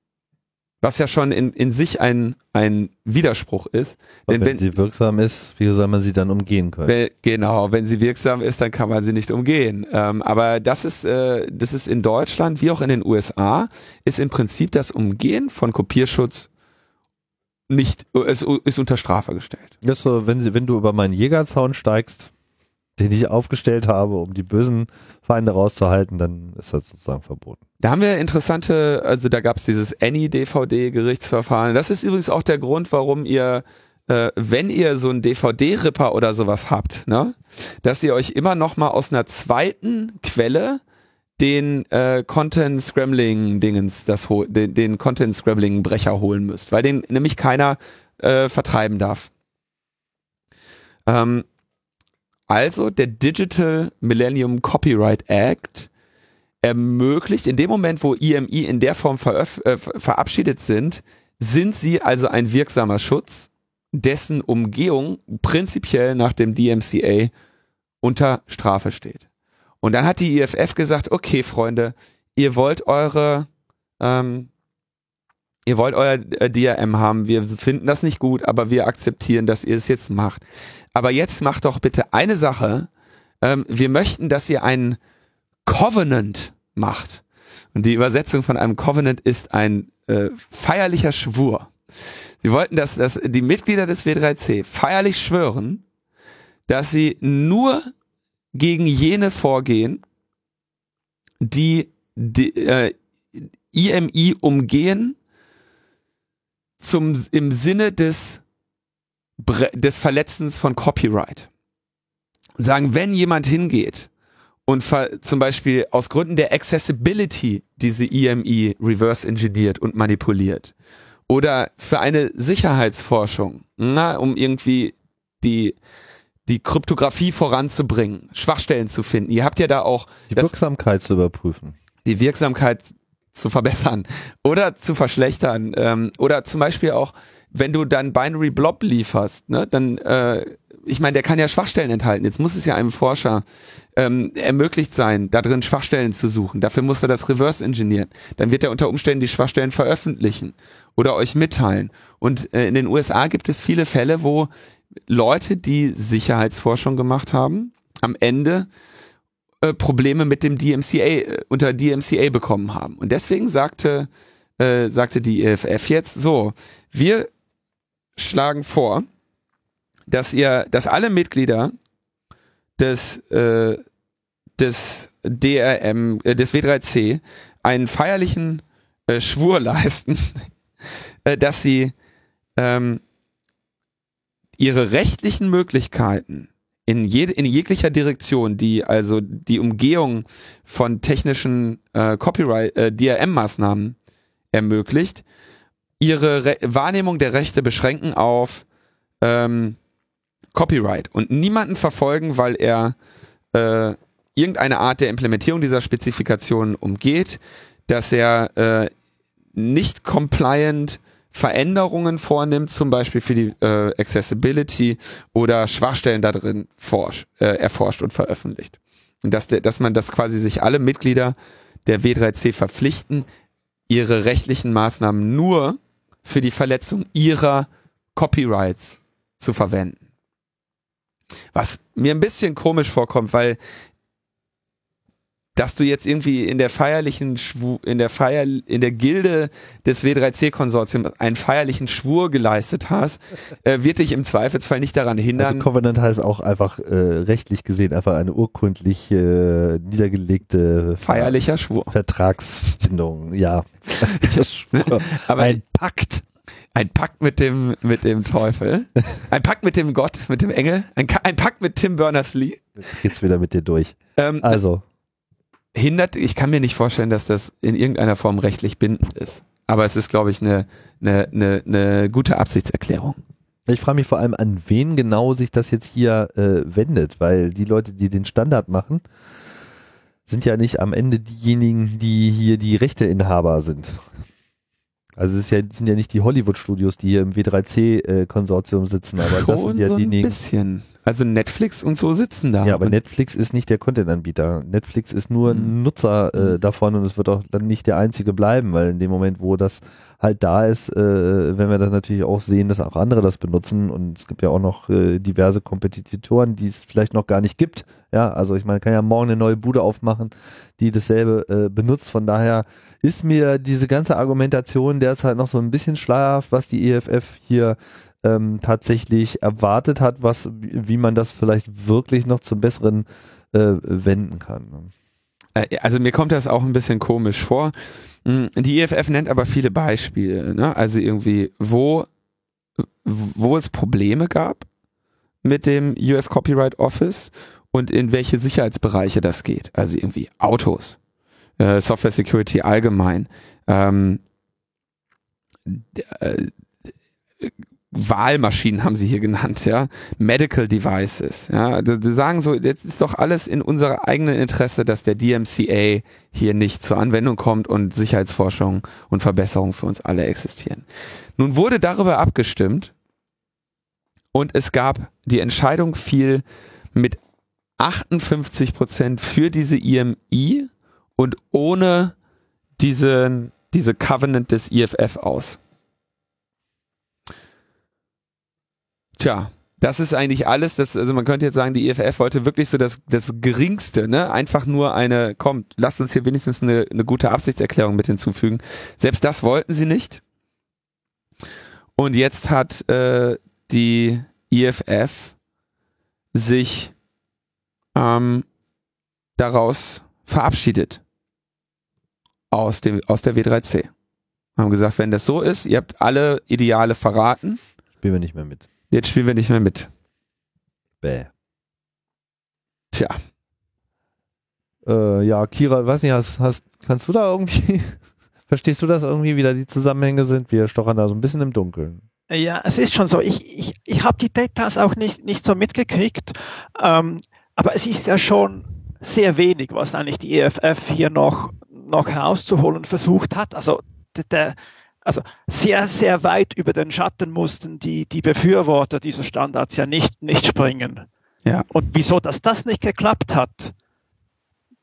Was ja schon in, in sich ein, ein Widerspruch ist. Denn wenn, wenn, sie wirksam ist, wie soll man sie dann umgehen können? Wenn, genau, wenn sie wirksam ist, dann kann man sie nicht umgehen. Ähm, aber das ist, äh, das ist in Deutschland wie auch in den USA, ist im Prinzip das Umgehen von Kopierschutz nicht, es ist unter Strafe gestellt. Das ist so, wenn, sie, wenn du über meinen Jägerzaun steigst, den ich aufgestellt habe, um die bösen Feinde rauszuhalten, dann ist das sozusagen verboten. Da haben wir interessante, also da gab es dieses Any-DVD-Gerichtsverfahren. Das ist übrigens auch der Grund, warum ihr, äh, wenn ihr so einen DVD-Ripper oder sowas habt, ne, dass ihr euch immer noch mal aus einer zweiten Quelle den äh, Content Scrambling Dingens, das den, den Content Scrambling Brecher holen müsst, weil den nämlich keiner äh, vertreiben darf. Ähm, also der Digital Millennium Copyright Act ermöglicht, in dem Moment, wo IMI in der Form äh, verabschiedet sind, sind sie also ein wirksamer Schutz, dessen Umgehung prinzipiell nach dem DMCA unter Strafe steht. Und dann hat die IFF gesagt, okay, Freunde, ihr wollt eure ähm, ihr wollt euer äh, DRM haben, wir finden das nicht gut, aber wir akzeptieren, dass ihr es jetzt macht. Aber jetzt macht doch bitte eine Sache, ähm, wir möchten, dass ihr einen Covenant macht. Und die Übersetzung von einem Covenant ist ein äh, feierlicher Schwur. Sie wollten, dass, dass die Mitglieder des W3C feierlich schwören, dass sie nur gegen jene vorgehen, die, die äh, IMI umgehen zum, im Sinne des, des Verletzens von Copyright. Sagen, wenn jemand hingeht und zum Beispiel aus Gründen der Accessibility diese EMI reverse engineert und manipuliert oder für eine Sicherheitsforschung, na, um irgendwie die die Kryptographie voranzubringen, Schwachstellen zu finden. Ihr habt ja da auch die Wirksamkeit zu überprüfen. Die Wirksamkeit zu verbessern oder zu verschlechtern ähm, oder zum Beispiel auch, wenn du dann Binary Blob lieferst, ne, dann äh, ich meine, der kann ja Schwachstellen enthalten. Jetzt muss es ja einem Forscher ähm, ermöglicht sein, da drin Schwachstellen zu suchen. Dafür muss er das reverse engineeren. Dann wird er unter Umständen die Schwachstellen veröffentlichen oder euch mitteilen. Und äh, in den USA gibt es viele Fälle, wo Leute, die Sicherheitsforschung gemacht haben, am Ende äh, Probleme mit dem DMCA, äh, unter DMCA bekommen haben. Und deswegen sagte, äh, sagte die EFF jetzt so, wir schlagen vor, dass ihr, dass alle Mitglieder des, äh, des DRM, äh, des W3C einen feierlichen äh, Schwur (laughs) leisten, äh, dass sie ähm, ihre rechtlichen Möglichkeiten in, jede, in jeglicher Direktion, die also die Umgehung von technischen äh, Copyright, äh, DRM-Maßnahmen ermöglicht, ihre Re Wahrnehmung der Rechte beschränken auf ähm, Copyright und niemanden verfolgen, weil er äh, irgendeine Art der Implementierung dieser Spezifikation umgeht, dass er äh, nicht compliant Veränderungen vornimmt, zum Beispiel für die äh, Accessibility oder Schwachstellen da drin forsch, äh, erforscht und veröffentlicht. Und dass, der, dass man das quasi sich alle Mitglieder der W3C verpflichten, ihre rechtlichen Maßnahmen nur für die Verletzung ihrer Copyrights zu verwenden. Was mir ein bisschen komisch vorkommt, weil dass du jetzt irgendwie in der feierlichen Schwur, in der Feier, in der Gilde des W3C-Konsortiums einen feierlichen Schwur geleistet hast, (laughs) äh, wird dich im Zweifelsfall nicht daran hindern. Also Covenant heißt auch einfach äh, rechtlich gesehen einfach eine urkundlich äh, niedergelegte feierlicher Schwur. Vertragsbindung, ja. (laughs) Aber ein Pakt. Ein Pakt mit dem, mit dem Teufel. (laughs) Ein Pakt mit dem Gott, mit dem Engel. Ein, ein Pakt mit Tim Berners-Lee. Jetzt geht's wieder mit dir durch. Ähm, also hindert, ich kann mir nicht vorstellen, dass das in irgendeiner Form rechtlich bindend ist. Aber es ist, glaube ich, eine, eine, eine, eine gute Absichtserklärung. Ich frage mich vor allem, an wen genau sich das jetzt hier äh, wendet, weil die Leute, die den Standard machen, sind ja nicht am Ende diejenigen, die hier die Rechteinhaber sind. Also es ja, sind ja nicht die Hollywood-Studios, die hier im W3C-Konsortium äh, sitzen, aber das sind ja so diejenigen. Ein bisschen. Also Netflix und so sitzen da. Ja, aber Netflix ist nicht der Content-Anbieter. Netflix ist nur ein mhm. Nutzer äh, mhm. davon und es wird auch dann nicht der einzige bleiben, weil in dem Moment, wo das halt da ist, äh, wenn wir dann natürlich auch sehen, dass auch andere das benutzen und es gibt ja auch noch äh, diverse Kompetitoren, die es vielleicht noch gar nicht gibt. Ja, also ich meine, kann ja morgen eine neue Bude aufmachen, die dasselbe äh, benutzt. Von daher ist mir diese ganze Argumentation derzeit noch so ein bisschen schleierhaft, was die EFF hier ähm, tatsächlich erwartet hat, was, wie man das vielleicht wirklich noch zum Besseren äh, wenden kann. Ne? Äh, also mir kommt das auch ein bisschen komisch vor. Hm, die EFF nennt aber viele Beispiele, ne? also irgendwie, wo, wo es Probleme gab mit dem US Copyright Office und in welche Sicherheitsbereiche das geht. Also irgendwie Autos, äh, Software Security allgemein, ähm, äh, Wahlmaschinen haben sie hier genannt, ja, Medical Devices, ja, die sagen so, jetzt ist doch alles in unserer eigenen Interesse, dass der DMCA hier nicht zur Anwendung kommt und Sicherheitsforschung und Verbesserung für uns alle existieren. Nun wurde darüber abgestimmt und es gab die Entscheidung fiel mit 58 Prozent für diese IMI und ohne diesen, diese Covenant des IFF aus. Tja, das ist eigentlich alles, das, also man könnte jetzt sagen, die EFF wollte wirklich so das, das Geringste, ne? Einfach nur eine, komm, lasst uns hier wenigstens eine, eine gute Absichtserklärung mit hinzufügen. Selbst das wollten sie nicht. Und jetzt hat äh, die EFF sich ähm, daraus verabschiedet aus dem aus der W3C. Haben gesagt, wenn das so ist, ihr habt alle Ideale verraten, spielen wir nicht mehr mit. Jetzt spielen wir nicht mehr mit. Bäh. Tja. Äh, ja, Kira, weiß nicht, hast, hast, kannst du da irgendwie, (laughs) verstehst du das irgendwie, wie da die Zusammenhänge sind? Wir stochern da so ein bisschen im Dunkeln. Ja, es ist schon so. Ich, ich, ich habe die Details auch nicht, nicht so mitgekriegt, ähm, aber es ist ja schon sehr wenig, was eigentlich die EFF hier noch, noch herauszuholen versucht hat. Also der, also sehr, sehr weit über den Schatten mussten die, die Befürworter dieser Standards ja nicht, nicht springen. Ja. Und wieso dass das nicht geklappt hat,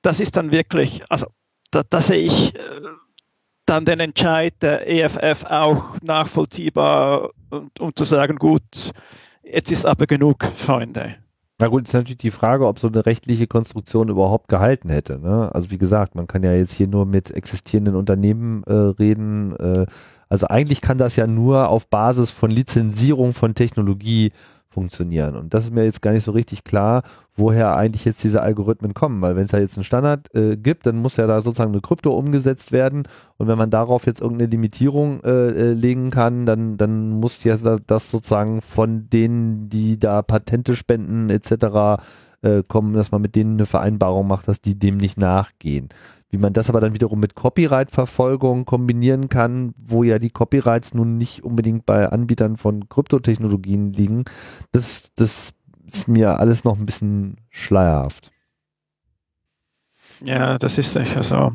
das ist dann wirklich, also da, da sehe ich äh, dann den Entscheid der EFF auch nachvollziehbar, um, um zu sagen, gut, jetzt ist aber genug, Freunde. Na gut, ist natürlich die Frage, ob so eine rechtliche Konstruktion überhaupt gehalten hätte. Ne? Also wie gesagt, man kann ja jetzt hier nur mit existierenden Unternehmen äh, reden. Äh, also eigentlich kann das ja nur auf Basis von Lizenzierung von Technologie funktionieren. Und das ist mir jetzt gar nicht so richtig klar, woher eigentlich jetzt diese Algorithmen kommen. Weil wenn es da jetzt einen Standard äh, gibt, dann muss ja da sozusagen eine Krypto umgesetzt werden. Und wenn man darauf jetzt irgendeine Limitierung äh, äh legen kann, dann, dann muss ja das sozusagen von denen, die da Patente spenden etc. Äh, kommen, dass man mit denen eine Vereinbarung macht, dass die dem nicht nachgehen. Wie man das aber dann wiederum mit Copyright-Verfolgung kombinieren kann, wo ja die Copyrights nun nicht unbedingt bei Anbietern von Kryptotechnologien liegen, das, das ist mir alles noch ein bisschen schleierhaft. Ja, das ist sicher so.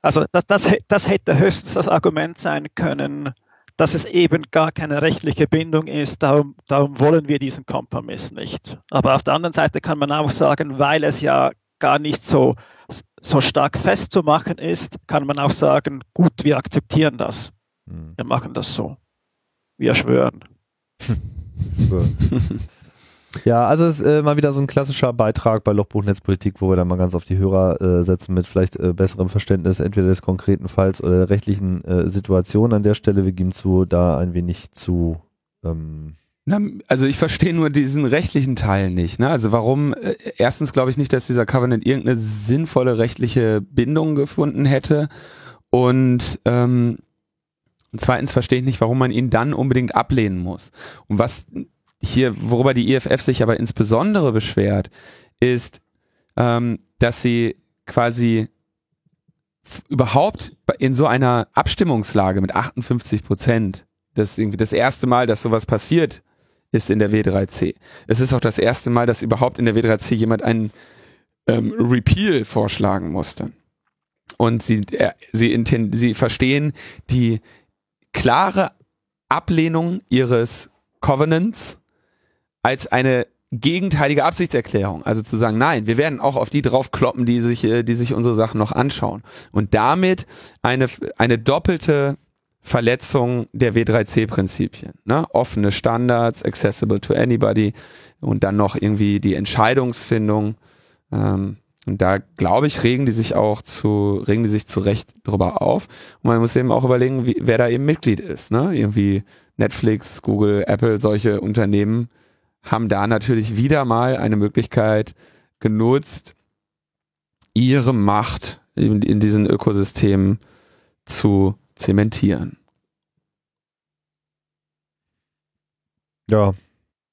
Also das, das, das hätte höchstens das Argument sein können, dass es eben gar keine rechtliche Bindung ist, darum, darum wollen wir diesen Kompromiss nicht. Aber auf der anderen Seite kann man auch sagen, weil es ja gar nicht so so stark festzumachen ist, kann man auch sagen, gut, wir akzeptieren das. Hm. Wir machen das so. Wir schwören. (laughs) (laughs) ja, also es ist äh, mal wieder so ein klassischer Beitrag bei Lochbuch Netzpolitik, wo wir dann mal ganz auf die Hörer äh, setzen mit vielleicht äh, besserem Verständnis entweder des konkreten Falls oder der rechtlichen äh, Situation an der Stelle. Wir geben zu, da ein wenig zu ähm, also ich verstehe nur diesen rechtlichen Teil nicht. Ne? Also warum, äh, erstens glaube ich nicht, dass dieser Covenant irgendeine sinnvolle rechtliche Bindung gefunden hätte. Und ähm, zweitens verstehe ich nicht, warum man ihn dann unbedingt ablehnen muss. Und was hier, worüber die IFF sich aber insbesondere beschwert, ist, ähm, dass sie quasi überhaupt in so einer Abstimmungslage mit 58 Prozent, das irgendwie das erste Mal, dass sowas passiert ist in der W3C. Es ist auch das erste Mal, dass überhaupt in der W3C jemand einen ähm, Repeal vorschlagen musste. Und sie, äh, sie, sie verstehen die klare Ablehnung ihres Covenants als eine gegenteilige Absichtserklärung. Also zu sagen, nein, wir werden auch auf die draufkloppen, die sich, äh, die sich unsere Sachen noch anschauen. Und damit eine, eine doppelte Verletzung der W3C-Prinzipien. Ne? Offene Standards, accessible to anybody und dann noch irgendwie die Entscheidungsfindung. Ähm, und da glaube ich, regen die sich auch zu, regen die sich zu Recht drüber auf. Und man muss eben auch überlegen, wie, wer da eben Mitglied ist. Ne? Irgendwie Netflix, Google, Apple, solche Unternehmen haben da natürlich wieder mal eine Möglichkeit genutzt, ihre Macht in, in diesen Ökosystemen zu zementieren. Ja.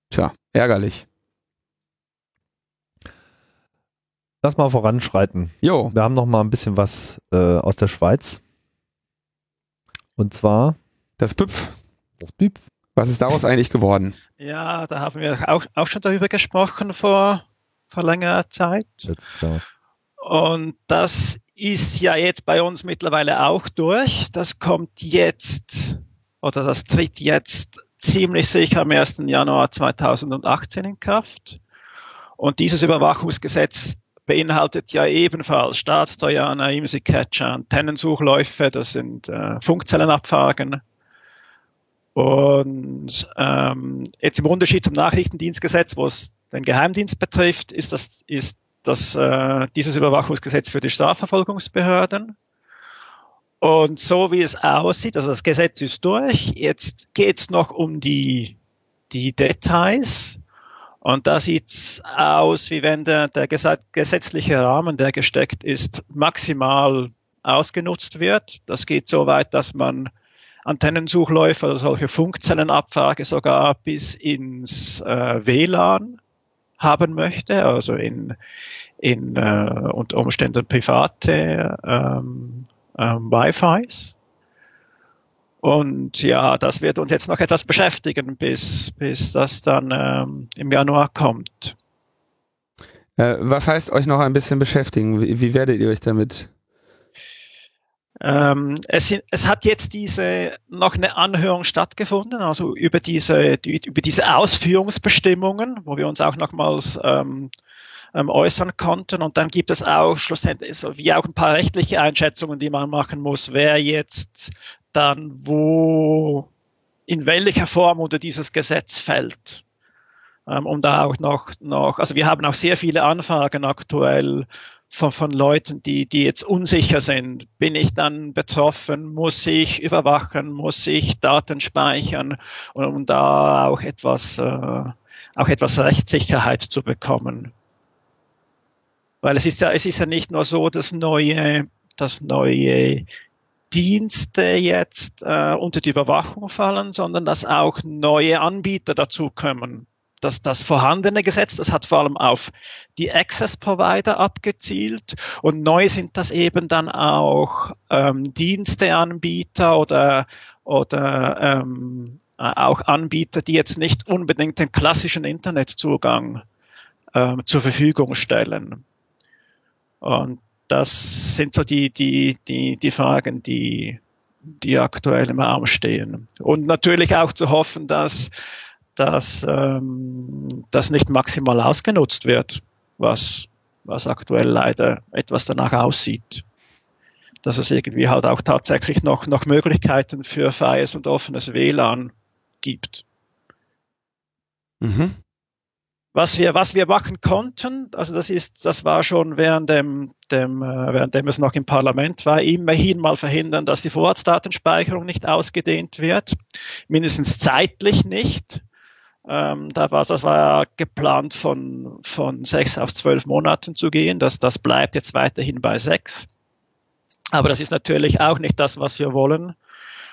Tja, ärgerlich. Lass mal voranschreiten. Jo. Wir haben noch mal ein bisschen was äh, aus der Schweiz. Und zwar das PÜPF. Das PÜPF. Was ist daraus eigentlich geworden? Ja, da haben wir auch, auch schon darüber gesprochen vor, vor längerer Zeit. Letztes Jahr. Und das ist ja jetzt bei uns mittlerweile auch durch. Das kommt jetzt oder das tritt jetzt ziemlich sicher am 1. Januar 2018 in Kraft. Und dieses Überwachungsgesetz beinhaltet ja ebenfalls Staatstrojaner, IMSI-Catcher, Antennensuchläufe, das sind äh, Funkzellenabfragen. Und ähm, jetzt im Unterschied zum Nachrichtendienstgesetz, wo es den Geheimdienst betrifft, ist das ist das, äh, dieses Überwachungsgesetz für die Strafverfolgungsbehörden. Und so wie es aussieht, also das Gesetz ist durch, jetzt geht es noch um die, die Details. Und da sieht es aus, wie wenn der, der gesetzliche Rahmen, der gesteckt ist, maximal ausgenutzt wird. Das geht so weit, dass man Antennensuchläufe oder solche Funkzellenabfrage sogar bis ins äh, WLAN haben möchte, also in, in äh, unter Umständen private ähm, ähm, Wi-Fis. Und ja, das wird uns jetzt noch etwas beschäftigen, bis, bis das dann ähm, im Januar kommt. Äh, was heißt euch noch ein bisschen beschäftigen? Wie, wie werdet ihr euch damit ähm, es, es, hat jetzt diese noch eine Anhörung stattgefunden, also über diese, die, über diese Ausführungsbestimmungen, wo wir uns auch nochmals ähm, ähm, äußern konnten. Und dann gibt es auch schlussendlich so wie auch ein paar rechtliche Einschätzungen, die man machen muss, wer jetzt dann wo in welcher Form unter dieses Gesetz fällt. Ähm, um da auch noch, noch, also wir haben auch sehr viele Anfragen aktuell von, von Leuten, die, die jetzt unsicher sind. Bin ich dann betroffen? Muss ich überwachen? Muss ich Daten speichern? Und um da auch etwas, äh, auch etwas Rechtssicherheit zu bekommen. Weil es ist ja, es ist ja nicht nur so, dass neue, dass neue Dienste jetzt äh, unter die Überwachung fallen, sondern dass auch neue Anbieter dazu kommen. Dass das vorhandene Gesetz, das hat vor allem auf die Access Provider abgezielt und neu sind das eben dann auch ähm, Diensteanbieter oder oder ähm, auch Anbieter, die jetzt nicht unbedingt den klassischen Internetzugang ähm, zur Verfügung stellen. Und das sind so die, die, die, die Fragen, die, die aktuell im Raum stehen. Und natürlich auch zu hoffen, dass, dass ähm, das nicht maximal ausgenutzt wird, was, was aktuell leider etwas danach aussieht. Dass es irgendwie halt auch tatsächlich noch, noch Möglichkeiten für freies und offenes WLAN gibt. Mhm. Was wir, was wir machen konnten, also das ist, das war schon während dem, dem, äh, währenddem es noch im Parlament war, immerhin mal verhindern, dass die Vorratsdatenspeicherung nicht ausgedehnt wird, mindestens zeitlich nicht. Ähm, da war, das war ja geplant von, von sechs auf zwölf Monaten zu gehen. Das, das bleibt jetzt weiterhin bei sechs. Aber das ist natürlich auch nicht das, was wir wollen.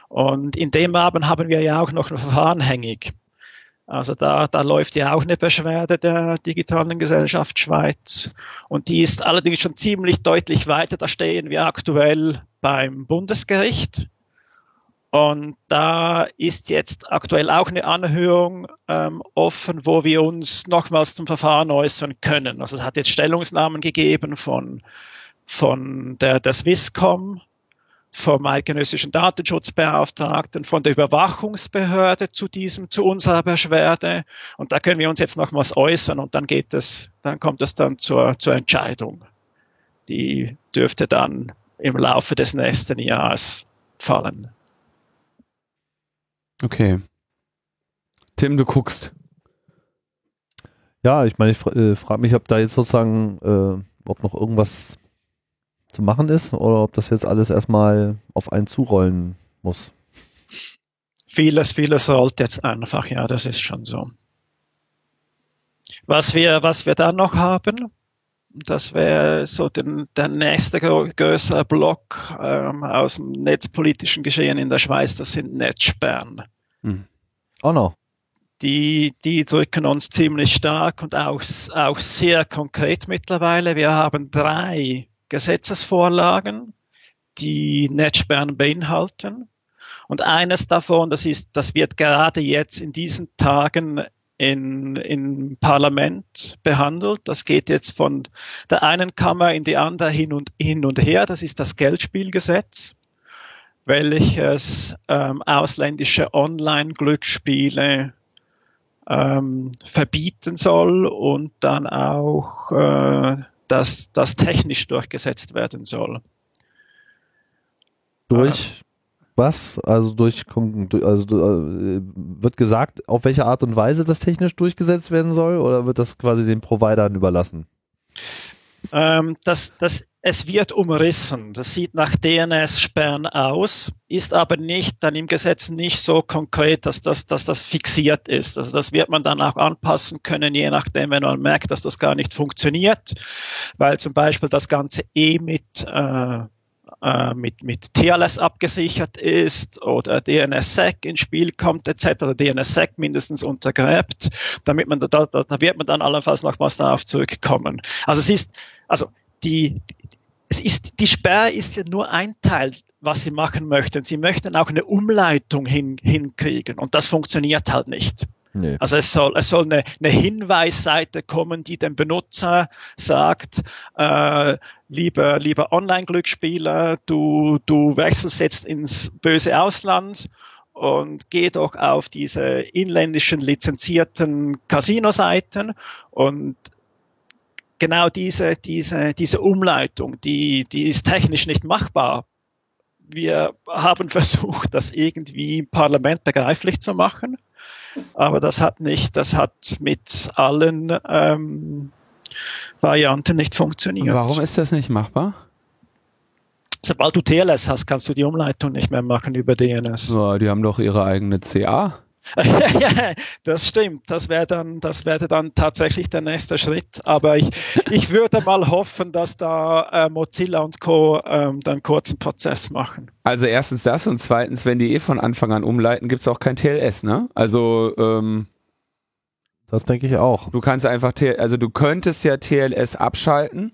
Und in dem Abend haben wir ja auch noch ein Verfahren hängig. Also da, da läuft ja auch eine Beschwerde der digitalen Gesellschaft Schweiz. Und die ist allerdings schon ziemlich deutlich weiter. Da stehen wir aktuell beim Bundesgericht. Und da ist jetzt aktuell auch eine Anhörung ähm, offen, wo wir uns nochmals zum Verfahren äußern können. Also es hat jetzt Stellungsnahmen gegeben von, von der, der Swisscom, vom eidgenössischen Datenschutzbeauftragten, von der Überwachungsbehörde zu diesem, zu unserer Beschwerde. Und da können wir uns jetzt nochmals äußern und dann geht es, dann kommt es dann zur, zur Entscheidung. Die dürfte dann im Laufe des nächsten Jahres fallen. Okay. Tim, du guckst. Ja, ich meine, ich äh, frage mich, ob da jetzt sozusagen, äh, ob noch irgendwas zu machen ist oder ob das jetzt alles erstmal auf einen zurollen muss. Vieles, vieles rollt jetzt einfach, ja, das ist schon so. Was wir, was wir dann noch haben, das wäre so den, der nächste größere Block ähm, aus dem netzpolitischen Geschehen in der Schweiz, das sind Netzsperren. Hm. Oh no. Die, die drücken uns ziemlich stark und auch, auch sehr konkret mittlerweile. Wir haben drei Gesetzesvorlagen, die Netzsperren beinhalten. Und eines davon, das ist, das wird gerade jetzt in diesen Tagen in, im Parlament behandelt. Das geht jetzt von der einen Kammer in die andere hin und, hin und her. Das ist das Geldspielgesetz, welches ähm, ausländische Online-Glücksspiele ähm, verbieten soll und dann auch äh, dass das technisch durchgesetzt werden soll. Durch was? Also durch, also äh, wird gesagt, auf welche Art und Weise das technisch durchgesetzt werden soll oder wird das quasi den Providern überlassen? Ähm, das, das, es wird umrissen. Das sieht nach DNS-Sperren aus, ist aber nicht dann im Gesetz nicht so konkret, dass das, dass das fixiert ist. Also das wird man dann auch anpassen können, je nachdem, wenn man merkt, dass das gar nicht funktioniert, weil zum Beispiel das Ganze eh mit äh, äh, mit, mit TLS abgesichert ist oder DNSSEC ins Spiel kommt etc., DNSSEC mindestens untergräbt, damit man da, da, da wird man dann allenfalls nochmals darauf zurückkommen. Also es ist, also die, es ist, die Sperre ist ja nur ein Teil, was sie machen möchten. Sie möchten auch eine Umleitung hin, hinkriegen und das funktioniert halt nicht. Nee. Also es soll, es soll eine, eine Hinweisseite kommen, die dem Benutzer sagt, äh, lieber, lieber Online-Glücksspieler, du, du wechselst jetzt ins böse Ausland und geh doch auf diese inländischen lizenzierten Casino-Seiten und genau diese, diese, diese Umleitung, die, die ist technisch nicht machbar. Wir haben (laughs) versucht, das irgendwie im Parlament begreiflich zu machen aber das hat nicht, das hat mit allen ähm, Varianten nicht funktioniert. Warum ist das nicht machbar? Sobald du TLS hast, kannst du die Umleitung nicht mehr machen über DNS. Ja, die haben doch ihre eigene CA. (laughs) ja, das stimmt. Das wäre dann, das wäre dann tatsächlich der nächste Schritt. Aber ich, ich würde mal hoffen, dass da äh, Mozilla und Co. Ähm, dann kurzen Prozess machen. Also erstens das und zweitens, wenn die eh von Anfang an umleiten, gibt es auch kein TLS, ne? Also ähm, das denke ich auch. Du kannst einfach, also du könntest ja TLS abschalten,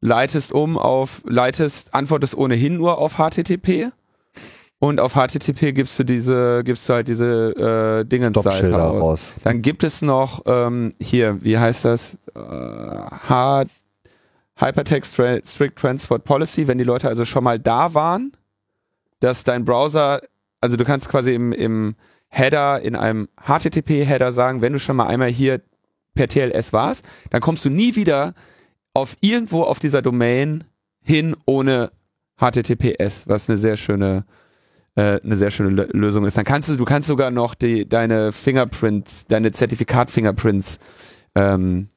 leitest um auf, leitest, antwortest ohnehin nur auf HTTP und auf HTTP gibst du diese, gibst du halt diese äh, Dingensseite aus. Raus. Dann gibt es noch ähm, hier, wie heißt das? Äh, H Hypertext Strict Transport Policy, wenn die Leute also schon mal da waren, dass dein Browser, also du kannst quasi im, im Header, in einem HTTP-Header sagen, wenn du schon mal einmal hier per TLS warst, dann kommst du nie wieder auf irgendwo auf dieser Domain hin ohne HTTPS, was eine sehr schöne äh, eine sehr schöne Lösung ist. Dann kannst du, du kannst sogar noch die, deine Fingerprints, deine Zertifikat-Fingerprints ähm,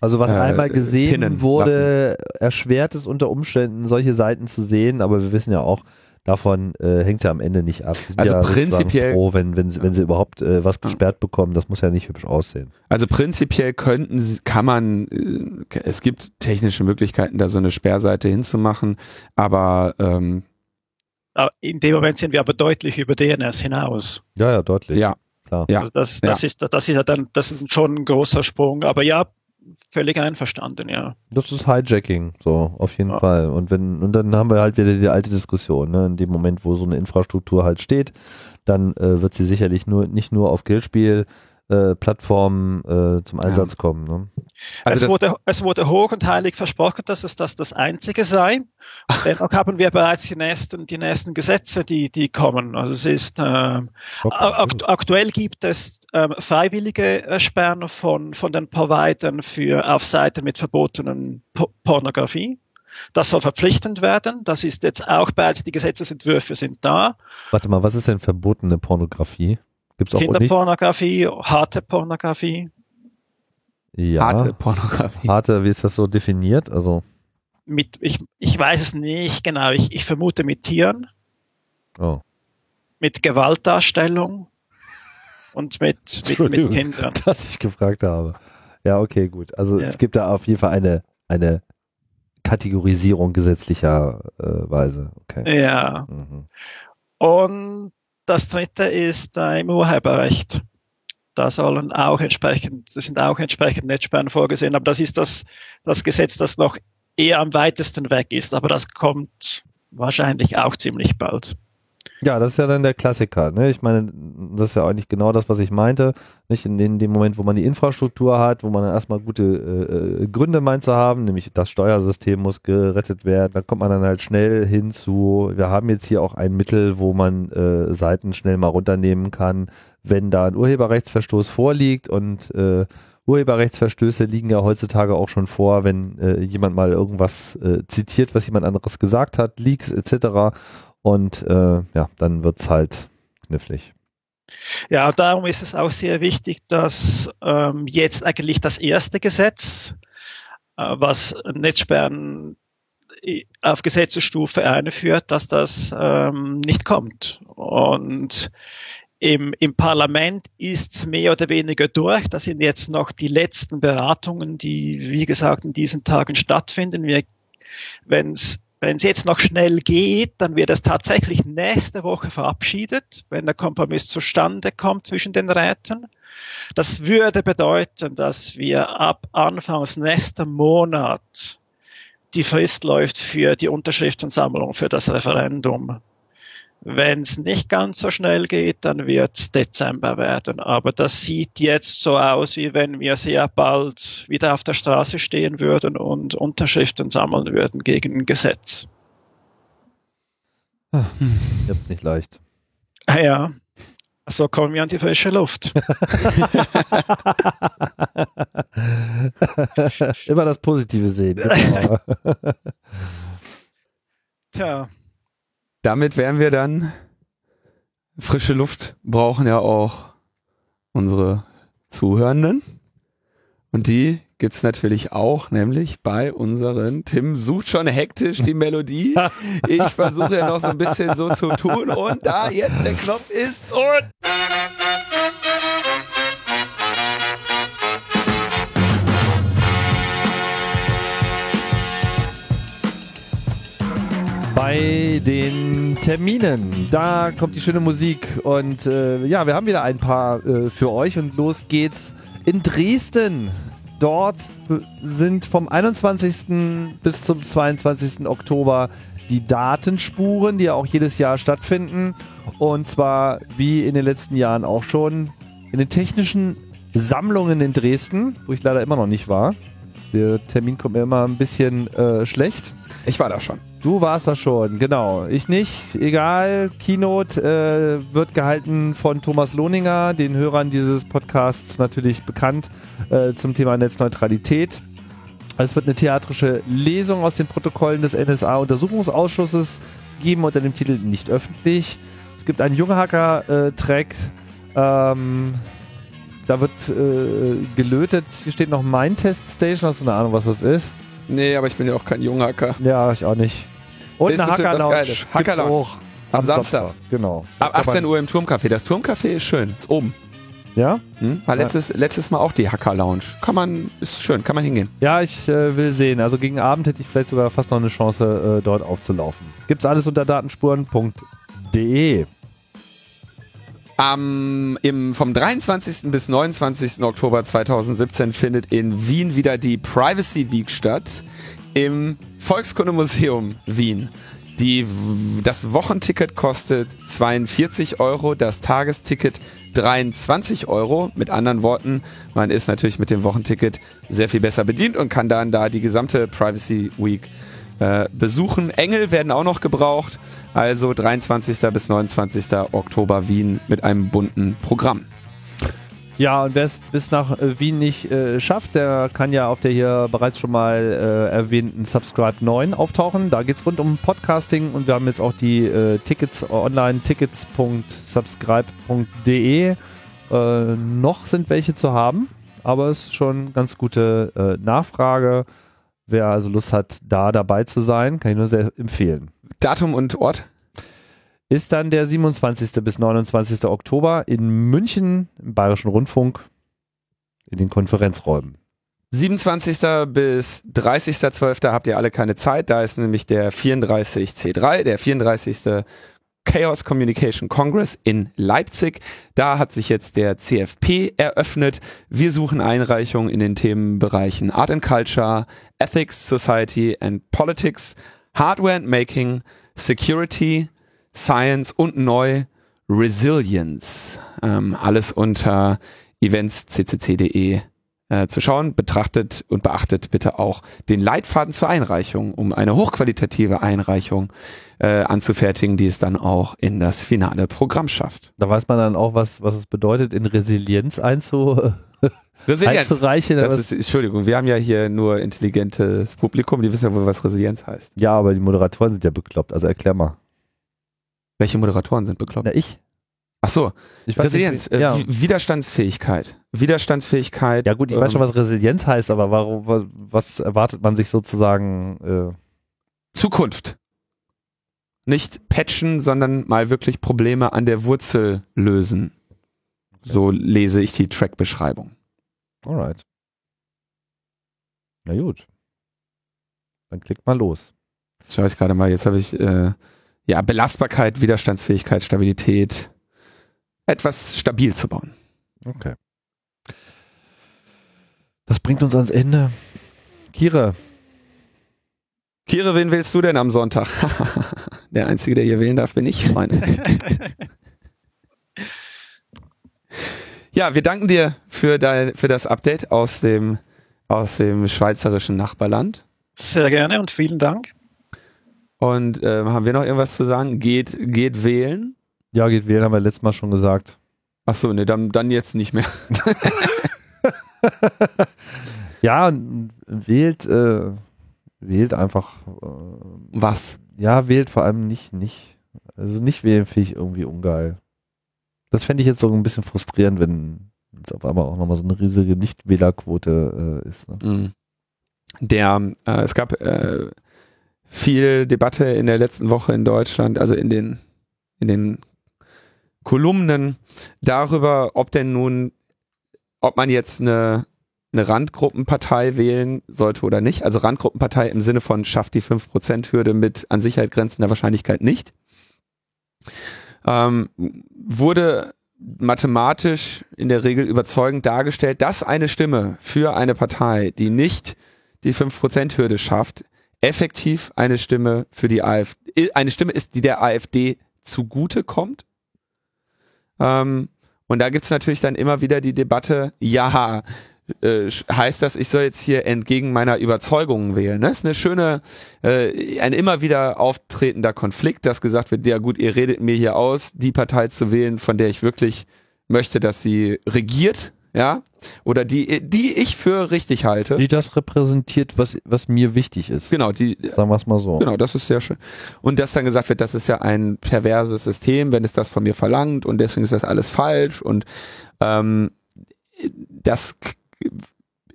also was äh, einmal gesehen wurde, lassen. erschwert es unter Umständen, solche Seiten zu sehen, aber wir wissen ja auch, davon äh, hängt es ja am Ende nicht ab. Also ja prinzipiell froh, wenn, wenn, sie, wenn sie überhaupt äh, was gesperrt bekommen. Das muss ja nicht hübsch aussehen. Also prinzipiell könnten, kann man, äh, es gibt technische Möglichkeiten, da so eine Sperrseite hinzumachen, aber ähm, in dem Moment sind wir aber deutlich über DNS hinaus. Ja, ja, deutlich. Ja. Klar. Ja. Also das, das, ja. Ist, das ist ja dann, das ist schon ein großer Sprung. Aber ja, völlig einverstanden, ja. Das ist Hijacking, so, auf jeden ja. Fall. Und wenn, und dann haben wir halt wieder die alte Diskussion, ne? In dem Moment, wo so eine Infrastruktur halt steht, dann äh, wird sie sicherlich nur nicht nur auf Geldspiel äh, Plattformen äh, zum Einsatz ja. kommen. Ne? Also es, wurde, es wurde hoch und heilig versprochen, dass es das das Einzige sei. Und (laughs) dennoch haben wir bereits die nächsten, die nächsten Gesetze, die, die kommen. Also es ist äh, akt aktuell gibt es äh, freiwillige Sperren von, von den Providern für auf Seiten mit verbotenen po Pornografie. Das soll verpflichtend werden. Das ist jetzt auch bereits, die Gesetzesentwürfe sind da. Warte mal, was ist denn verbotene Pornografie? Gibt's auch Kinderpornografie, harte Pornografie. Ja. Harte Pornografie. Harte, wie ist das so definiert? Also. Mit, ich, ich weiß es nicht genau. Ich, ich vermute mit Tieren. Oh. Mit Gewaltdarstellung und mit, mit, mit Kindern. (laughs) Dass ich gefragt habe. Ja, okay, gut. Also ja. es gibt da auf jeden Fall eine, eine Kategorisierung gesetzlicher äh, Weise. Okay. Ja. Mhm. Und das dritte ist äh, im Urheberrecht. Da sollen auch entsprechend, das sind auch entsprechend Netzsperren vorgesehen, aber das ist das, das Gesetz, das noch eher am weitesten weg ist, aber das kommt wahrscheinlich auch ziemlich bald. Ja, das ist ja dann der Klassiker. Ne? Ich meine, das ist ja eigentlich genau das, was ich meinte. Nicht in, dem Moment, wo man die Infrastruktur hat, wo man dann erstmal gute äh, äh, Gründe meint zu haben, nämlich das Steuersystem muss gerettet werden. Dann kommt man dann halt schnell hinzu. Wir haben jetzt hier auch ein Mittel, wo man äh, Seiten schnell mal runternehmen kann, wenn da ein Urheberrechtsverstoß vorliegt und äh, Urheberrechtsverstöße liegen ja heutzutage auch schon vor, wenn äh, jemand mal irgendwas äh, zitiert, was jemand anderes gesagt hat, Leaks etc. Und äh, ja, dann wird's halt knifflig. Ja, darum ist es auch sehr wichtig, dass ähm, jetzt eigentlich das erste Gesetz, äh, was Netzsperren auf Gesetzesstufe einführt, dass das ähm, nicht kommt. Und im, im Parlament ist es mehr oder weniger durch. Das sind jetzt noch die letzten Beratungen, die, wie gesagt, in diesen Tagen stattfinden. Wenn es wenn es jetzt noch schnell geht, dann wird es tatsächlich nächste Woche verabschiedet, wenn der Kompromiss zustande kommt zwischen den Räten. Das würde bedeuten, dass wir ab Anfangs nächster Monat die Frist läuft für die Unterschriftensammlung für das Referendum. Wenn es nicht ganz so schnell geht, dann wird es Dezember werden. Aber das sieht jetzt so aus, wie wenn wir sehr bald wieder auf der Straße stehen würden und Unterschriften sammeln würden gegen ein Gesetz. Hm. Ich hab's nicht leicht. Ah ja, so kommen wir an die frische Luft. (laughs) Immer das Positive sehen. (laughs) Genau. Tja, damit wären wir dann frische Luft brauchen ja auch unsere Zuhörenden. Und die gibt's natürlich auch, nämlich bei unseren, Tim sucht schon hektisch die Melodie. (laughs) Ich versuche ja noch so ein bisschen so zu tun und da jetzt der Knopf ist und bei den Terminen. Da kommt die schöne Musik und äh, ja, wir haben wieder ein paar äh, für euch und los geht's in Dresden. Dort sind vom 21. bis zum 22. Oktober die Datenspuren, die ja auch jedes Jahr stattfinden. Und zwar wie in den letzten Jahren auch schon in den technischen Sammlungen in Dresden, wo ich leider immer noch nicht war. Der Termin kommt mir immer ein bisschen äh, schlecht. Ich war da schon. Du warst da schon, genau. Ich nicht. Egal. Keynote äh, wird gehalten von Thomas Lohninger, den Hörern dieses Podcasts natürlich bekannt äh, zum Thema Netzneutralität. Es wird eine theatrische Lesung aus den Protokollen des NSA-Untersuchungsausschusses geben unter dem Titel Nicht öffentlich. Es gibt einen Junghacker-Track. Ähm, da wird äh, gelötet. Hier steht noch Mein Test Station. Hast du eine Ahnung, was das ist? Nee, aber ich bin ja auch kein Junghacker. Ja, ich auch nicht. Und eine Hacker Lounge. Hacker Lounge. Am Samstag. Genau. Ab 18 Uhr im Turmcafé. Das Turmcafé ist schön. Ist oben. Ja? Hm? War letztes, ja. letztes Mal auch die Hacker Lounge. Kann man, ist schön, kann man hingehen. Ja, ich äh, will sehen. Also gegen Abend hätte ich vielleicht sogar fast noch eine Chance, äh, dort aufzulaufen. Gibt's alles unter datenspuren.de. Am, im, vom 23. bis 29. Oktober 2017 findet in Wien wieder die Privacy Week statt. Im Volkskundemuseum Wien. Die, das Wochenticket kostet 42 Euro, das Tagesticket 23 Euro. Mit anderen Worten, man ist natürlich mit dem Wochenticket sehr viel besser bedient und kann dann da die gesamte Privacy Week äh, besuchen. Engel werden auch noch gebraucht, also 23. bis 29. Oktober Wien mit einem bunten Programm. Ja, und wer es bis nach äh, Wien nicht äh, schafft, der kann ja auf der hier bereits schon mal äh, erwähnten Subscribe 9 auftauchen. Da geht es rund um Podcasting und wir haben jetzt auch die äh, Tickets online, tickets.subscribe.de. Äh, noch sind welche zu haben, aber es ist schon ganz gute äh, Nachfrage. Wer also Lust hat, da dabei zu sein, kann ich nur sehr empfehlen. Datum und Ort? Ist dann der 27. bis 29. Oktober in München im Bayerischen Rundfunk in den Konferenzräumen. 27. bis 30.12. habt ihr alle keine Zeit. Da ist nämlich der 34C3, der 34. Chaos Communication Congress in Leipzig. Da hat sich jetzt der CFP eröffnet. Wir suchen Einreichungen in den Themenbereichen Art and Culture, Ethics, Society and Politics, Hardware and Making, Security, Science und neu Resilience. Ähm, alles unter eventsccc.de äh, zu schauen. Betrachtet und beachtet bitte auch den Leitfaden zur Einreichung, um eine hochqualitative Einreichung äh, anzufertigen, die es dann auch in das finale Programm schafft. Da weiß man dann auch, was, was es bedeutet, in Resilienz einzu (laughs) Resilienz. einzureichen. Das ist, Entschuldigung, wir haben ja hier nur intelligentes Publikum, die wissen ja wohl, was Resilienz heißt. Ja, aber die Moderatoren sind ja bekloppt, also erklär mal. Welche Moderatoren sind bekloppt? Na, ich. Ach so, Resilienz, nicht, ja. Widerstandsfähigkeit. Widerstandsfähigkeit. Ja gut, ich ähm, weiß schon, was Resilienz heißt, aber warum, was, was erwartet man sich sozusagen? Äh Zukunft. Nicht patchen, sondern mal wirklich Probleme an der Wurzel lösen. Okay. So lese ich die Track-Beschreibung. Alright. Na gut. Dann klickt mal los. Jetzt schaue ich gerade mal, jetzt habe ich äh, ja, Belastbarkeit, Widerstandsfähigkeit, Stabilität etwas stabil zu bauen. Okay. Das bringt uns ans Ende. Kira. Kira, wen willst du denn am Sonntag? (laughs) der Einzige, der hier wählen darf, bin ich, Freunde. (laughs) ja, wir danken dir für, dein, für das Update aus dem, aus dem schweizerischen Nachbarland. Sehr gerne und vielen Dank. Und äh, haben wir noch irgendwas zu sagen? Geht, geht wählen? Ja, geht wählen, haben wir letztes Mal schon gesagt. Ach so, ne, dann, dann jetzt nicht mehr. (laughs) ja, wählt, äh, wählt einfach. Äh, Was? Ja, wählt vor allem nicht, nicht. Also nicht wählen finde ich irgendwie ungeil. Das fände ich jetzt so ein bisschen frustrierend, wenn es auf einmal auch nochmal so eine riesige Nichtwählerquote äh, ist. Ne? Mhm. Der, äh, es gab äh, viel Debatte in der letzten Woche in Deutschland, also in den, in den Kolumnen darüber, ob denn nun, ob man jetzt eine eine Randgruppenpartei wählen sollte oder nicht. Also Randgruppenpartei im Sinne von schafft die 5%-Hürde mit an Sicherheit grenzender Wahrscheinlichkeit nicht. Ähm, wurde mathematisch in der Regel überzeugend dargestellt, dass eine Stimme für eine Partei, die nicht die 5%-Hürde schafft, effektiv eine Stimme für die AfD, eine Stimme ist, die der AfD zugute kommt. Ähm, und da gibt's natürlich dann immer wieder die Debatte, ja, äh, heißt das, ich soll jetzt hier entgegen meiner Überzeugungen wählen. Das ne? ist eine schöne, äh, ein immer wieder auftretender Konflikt, dass gesagt wird, ja gut, ihr redet mir hier aus, die Partei zu wählen, von der ich wirklich möchte, dass sie regiert, ja, oder die, die ich für richtig halte. Die das repräsentiert, was, was mir wichtig ist. Genau, die, sagen wir es mal so. Genau, das ist sehr schön. Und dass dann gesagt wird, das ist ja ein perverses System, wenn es das von mir verlangt und deswegen ist das alles falsch und ähm, das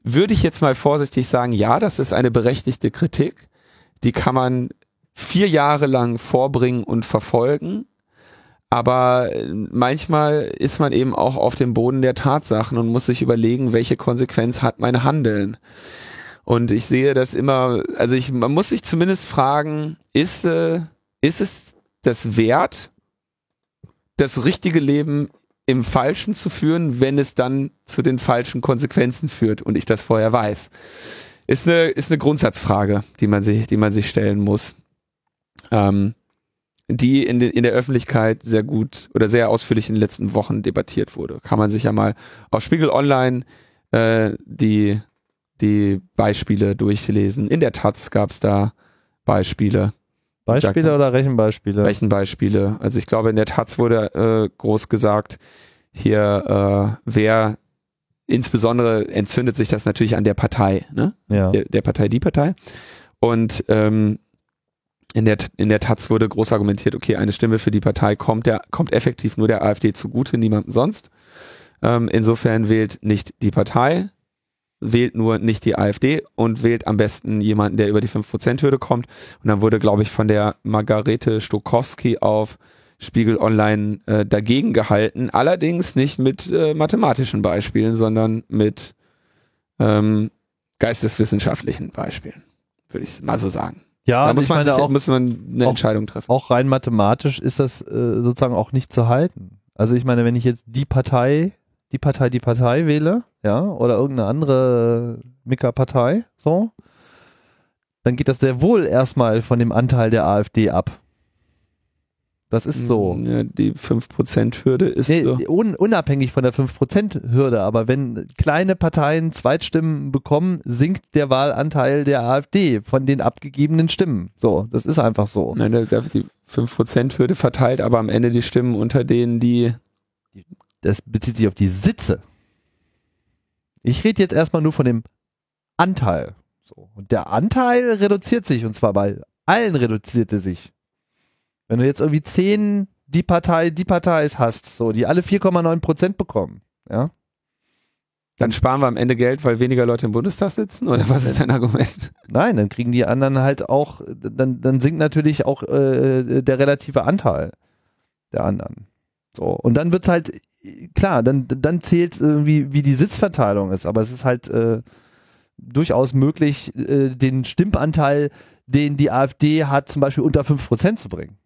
würde ich jetzt mal vorsichtig sagen, ja, das ist eine berechtigte Kritik. Die kann man vier Jahre lang vorbringen und verfolgen. Aber äh, manchmal ist man eben auch auf dem Boden der Tatsachen und muss sich überlegen, welche Konsequenz hat mein Handeln. Und ich sehe das immer, also ich, man muss sich zumindest fragen, ist, äh, ist es das wert, das richtige Leben im Falschen zu führen, wenn es dann zu den falschen Konsequenzen führt und ich das vorher weiß? Ist eine, ist eine Grundsatzfrage, die man sich, die man sich stellen muss. Ähm, die in, de, in der Öffentlichkeit sehr gut oder sehr ausführlich in den letzten Wochen debattiert wurde. Kann man sich ja mal auf Spiegel Online äh, die, die Beispiele durchlesen. In der Taz gab es da Beispiele. Beispiele oder Rechenbeispiele? Rechenbeispiele. Also ich glaube, in der Taz wurde äh, groß gesagt, hier, äh, wer insbesondere entzündet sich das natürlich an der Partei, ne? Ja. Der, der Partei, die Partei. Und ähm, in der, in der Taz wurde groß argumentiert, okay, eine Stimme für die Partei kommt, der, kommt effektiv nur der AfD zugute, niemandem sonst. Ähm, insofern wählt nicht die Partei, wählt nur nicht die AfD und wählt am besten jemanden, der über die 5%-Hürde kommt. Und dann wurde, glaube ich, von der Margarete Stokowski auf Spiegel Online äh, dagegen gehalten. Allerdings nicht mit äh, mathematischen Beispielen, sondern mit ähm, geisteswissenschaftlichen Beispielen, würde ich mal so sagen. Ja, da muss man, meine, auch, muss man eine auch, Entscheidung treffen. Auch rein mathematisch ist das äh, sozusagen auch nicht zu halten. Also ich meine, wenn ich jetzt die Partei, die Partei, die Partei wähle, ja, oder irgendeine andere Mika-Partei, so, dann geht das sehr wohl erstmal von dem Anteil der AfD ab. Das ist so. Mm, ja, die 5%-Hürde ist nee, so. un, unabhängig von der 5%-Hürde, aber wenn kleine Parteien Zweitstimmen bekommen, sinkt der Wahlanteil der AfD von den abgegebenen Stimmen. So, das ist einfach so. Nein, die 5%-Hürde verteilt aber am Ende die Stimmen unter denen, die. Das bezieht sich auf die Sitze. Ich rede jetzt erstmal nur von dem Anteil. So. Und der Anteil reduziert sich, und zwar bei allen reduzierte sich. Wenn du jetzt irgendwie zehn die Partei, die Partei hast, so, die alle 4,9 Prozent bekommen, ja. Dann sparen wir am Ende Geld, weil weniger Leute im Bundestag sitzen? Oder was ist dein Argument? Nein, dann kriegen die anderen halt auch, dann, dann sinkt natürlich auch äh, der relative Anteil der anderen. So. Und dann wird's halt, klar, dann, dann zählt irgendwie, wie die Sitzverteilung ist, aber es ist halt äh, durchaus möglich, äh, den Stimmanteil, den die AfD hat, zum Beispiel unter 5% zu bringen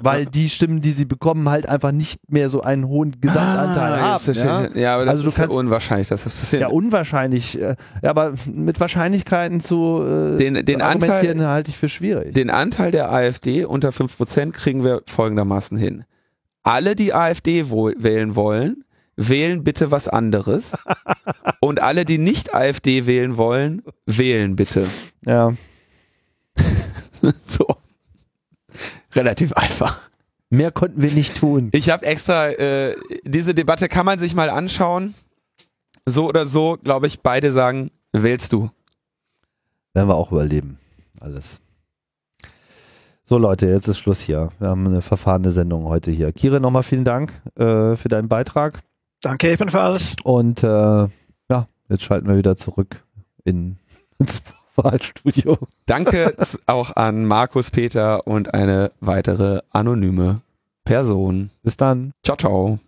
weil die Stimmen, die sie bekommen, halt einfach nicht mehr so einen hohen Gesamtanteil ah, haben. Ja? ja, aber das also ist kannst, ja unwahrscheinlich, dass das passiert. Ja, unwahrscheinlich. Äh, ja, aber mit Wahrscheinlichkeiten zu, äh, den, den argumentieren Anteil, halte ich für schwierig. Den Anteil der AfD unter 5% kriegen wir folgendermaßen hin. Alle, die AfD wählen wollen, wählen bitte was anderes. (laughs) Und alle, die nicht AfD wählen wollen, wählen bitte. Ja. (laughs) so relativ einfach. Mehr konnten wir nicht tun. Ich habe extra, äh, diese Debatte kann man sich mal anschauen. So oder so, glaube ich, beide sagen, wählst du. Werden wir auch überleben. Alles. So Leute, jetzt ist Schluss hier. Wir haben eine verfahrene Sendung heute hier. Kire, nochmal vielen Dank äh, für deinen Beitrag. Danke ebenfalls. Und äh, ja, jetzt schalten wir wieder zurück in, (laughs) ins Wahlstudio. Danke auch an Markus Peter und eine weitere anonyme Person. Bis dann. Ciao, ciao.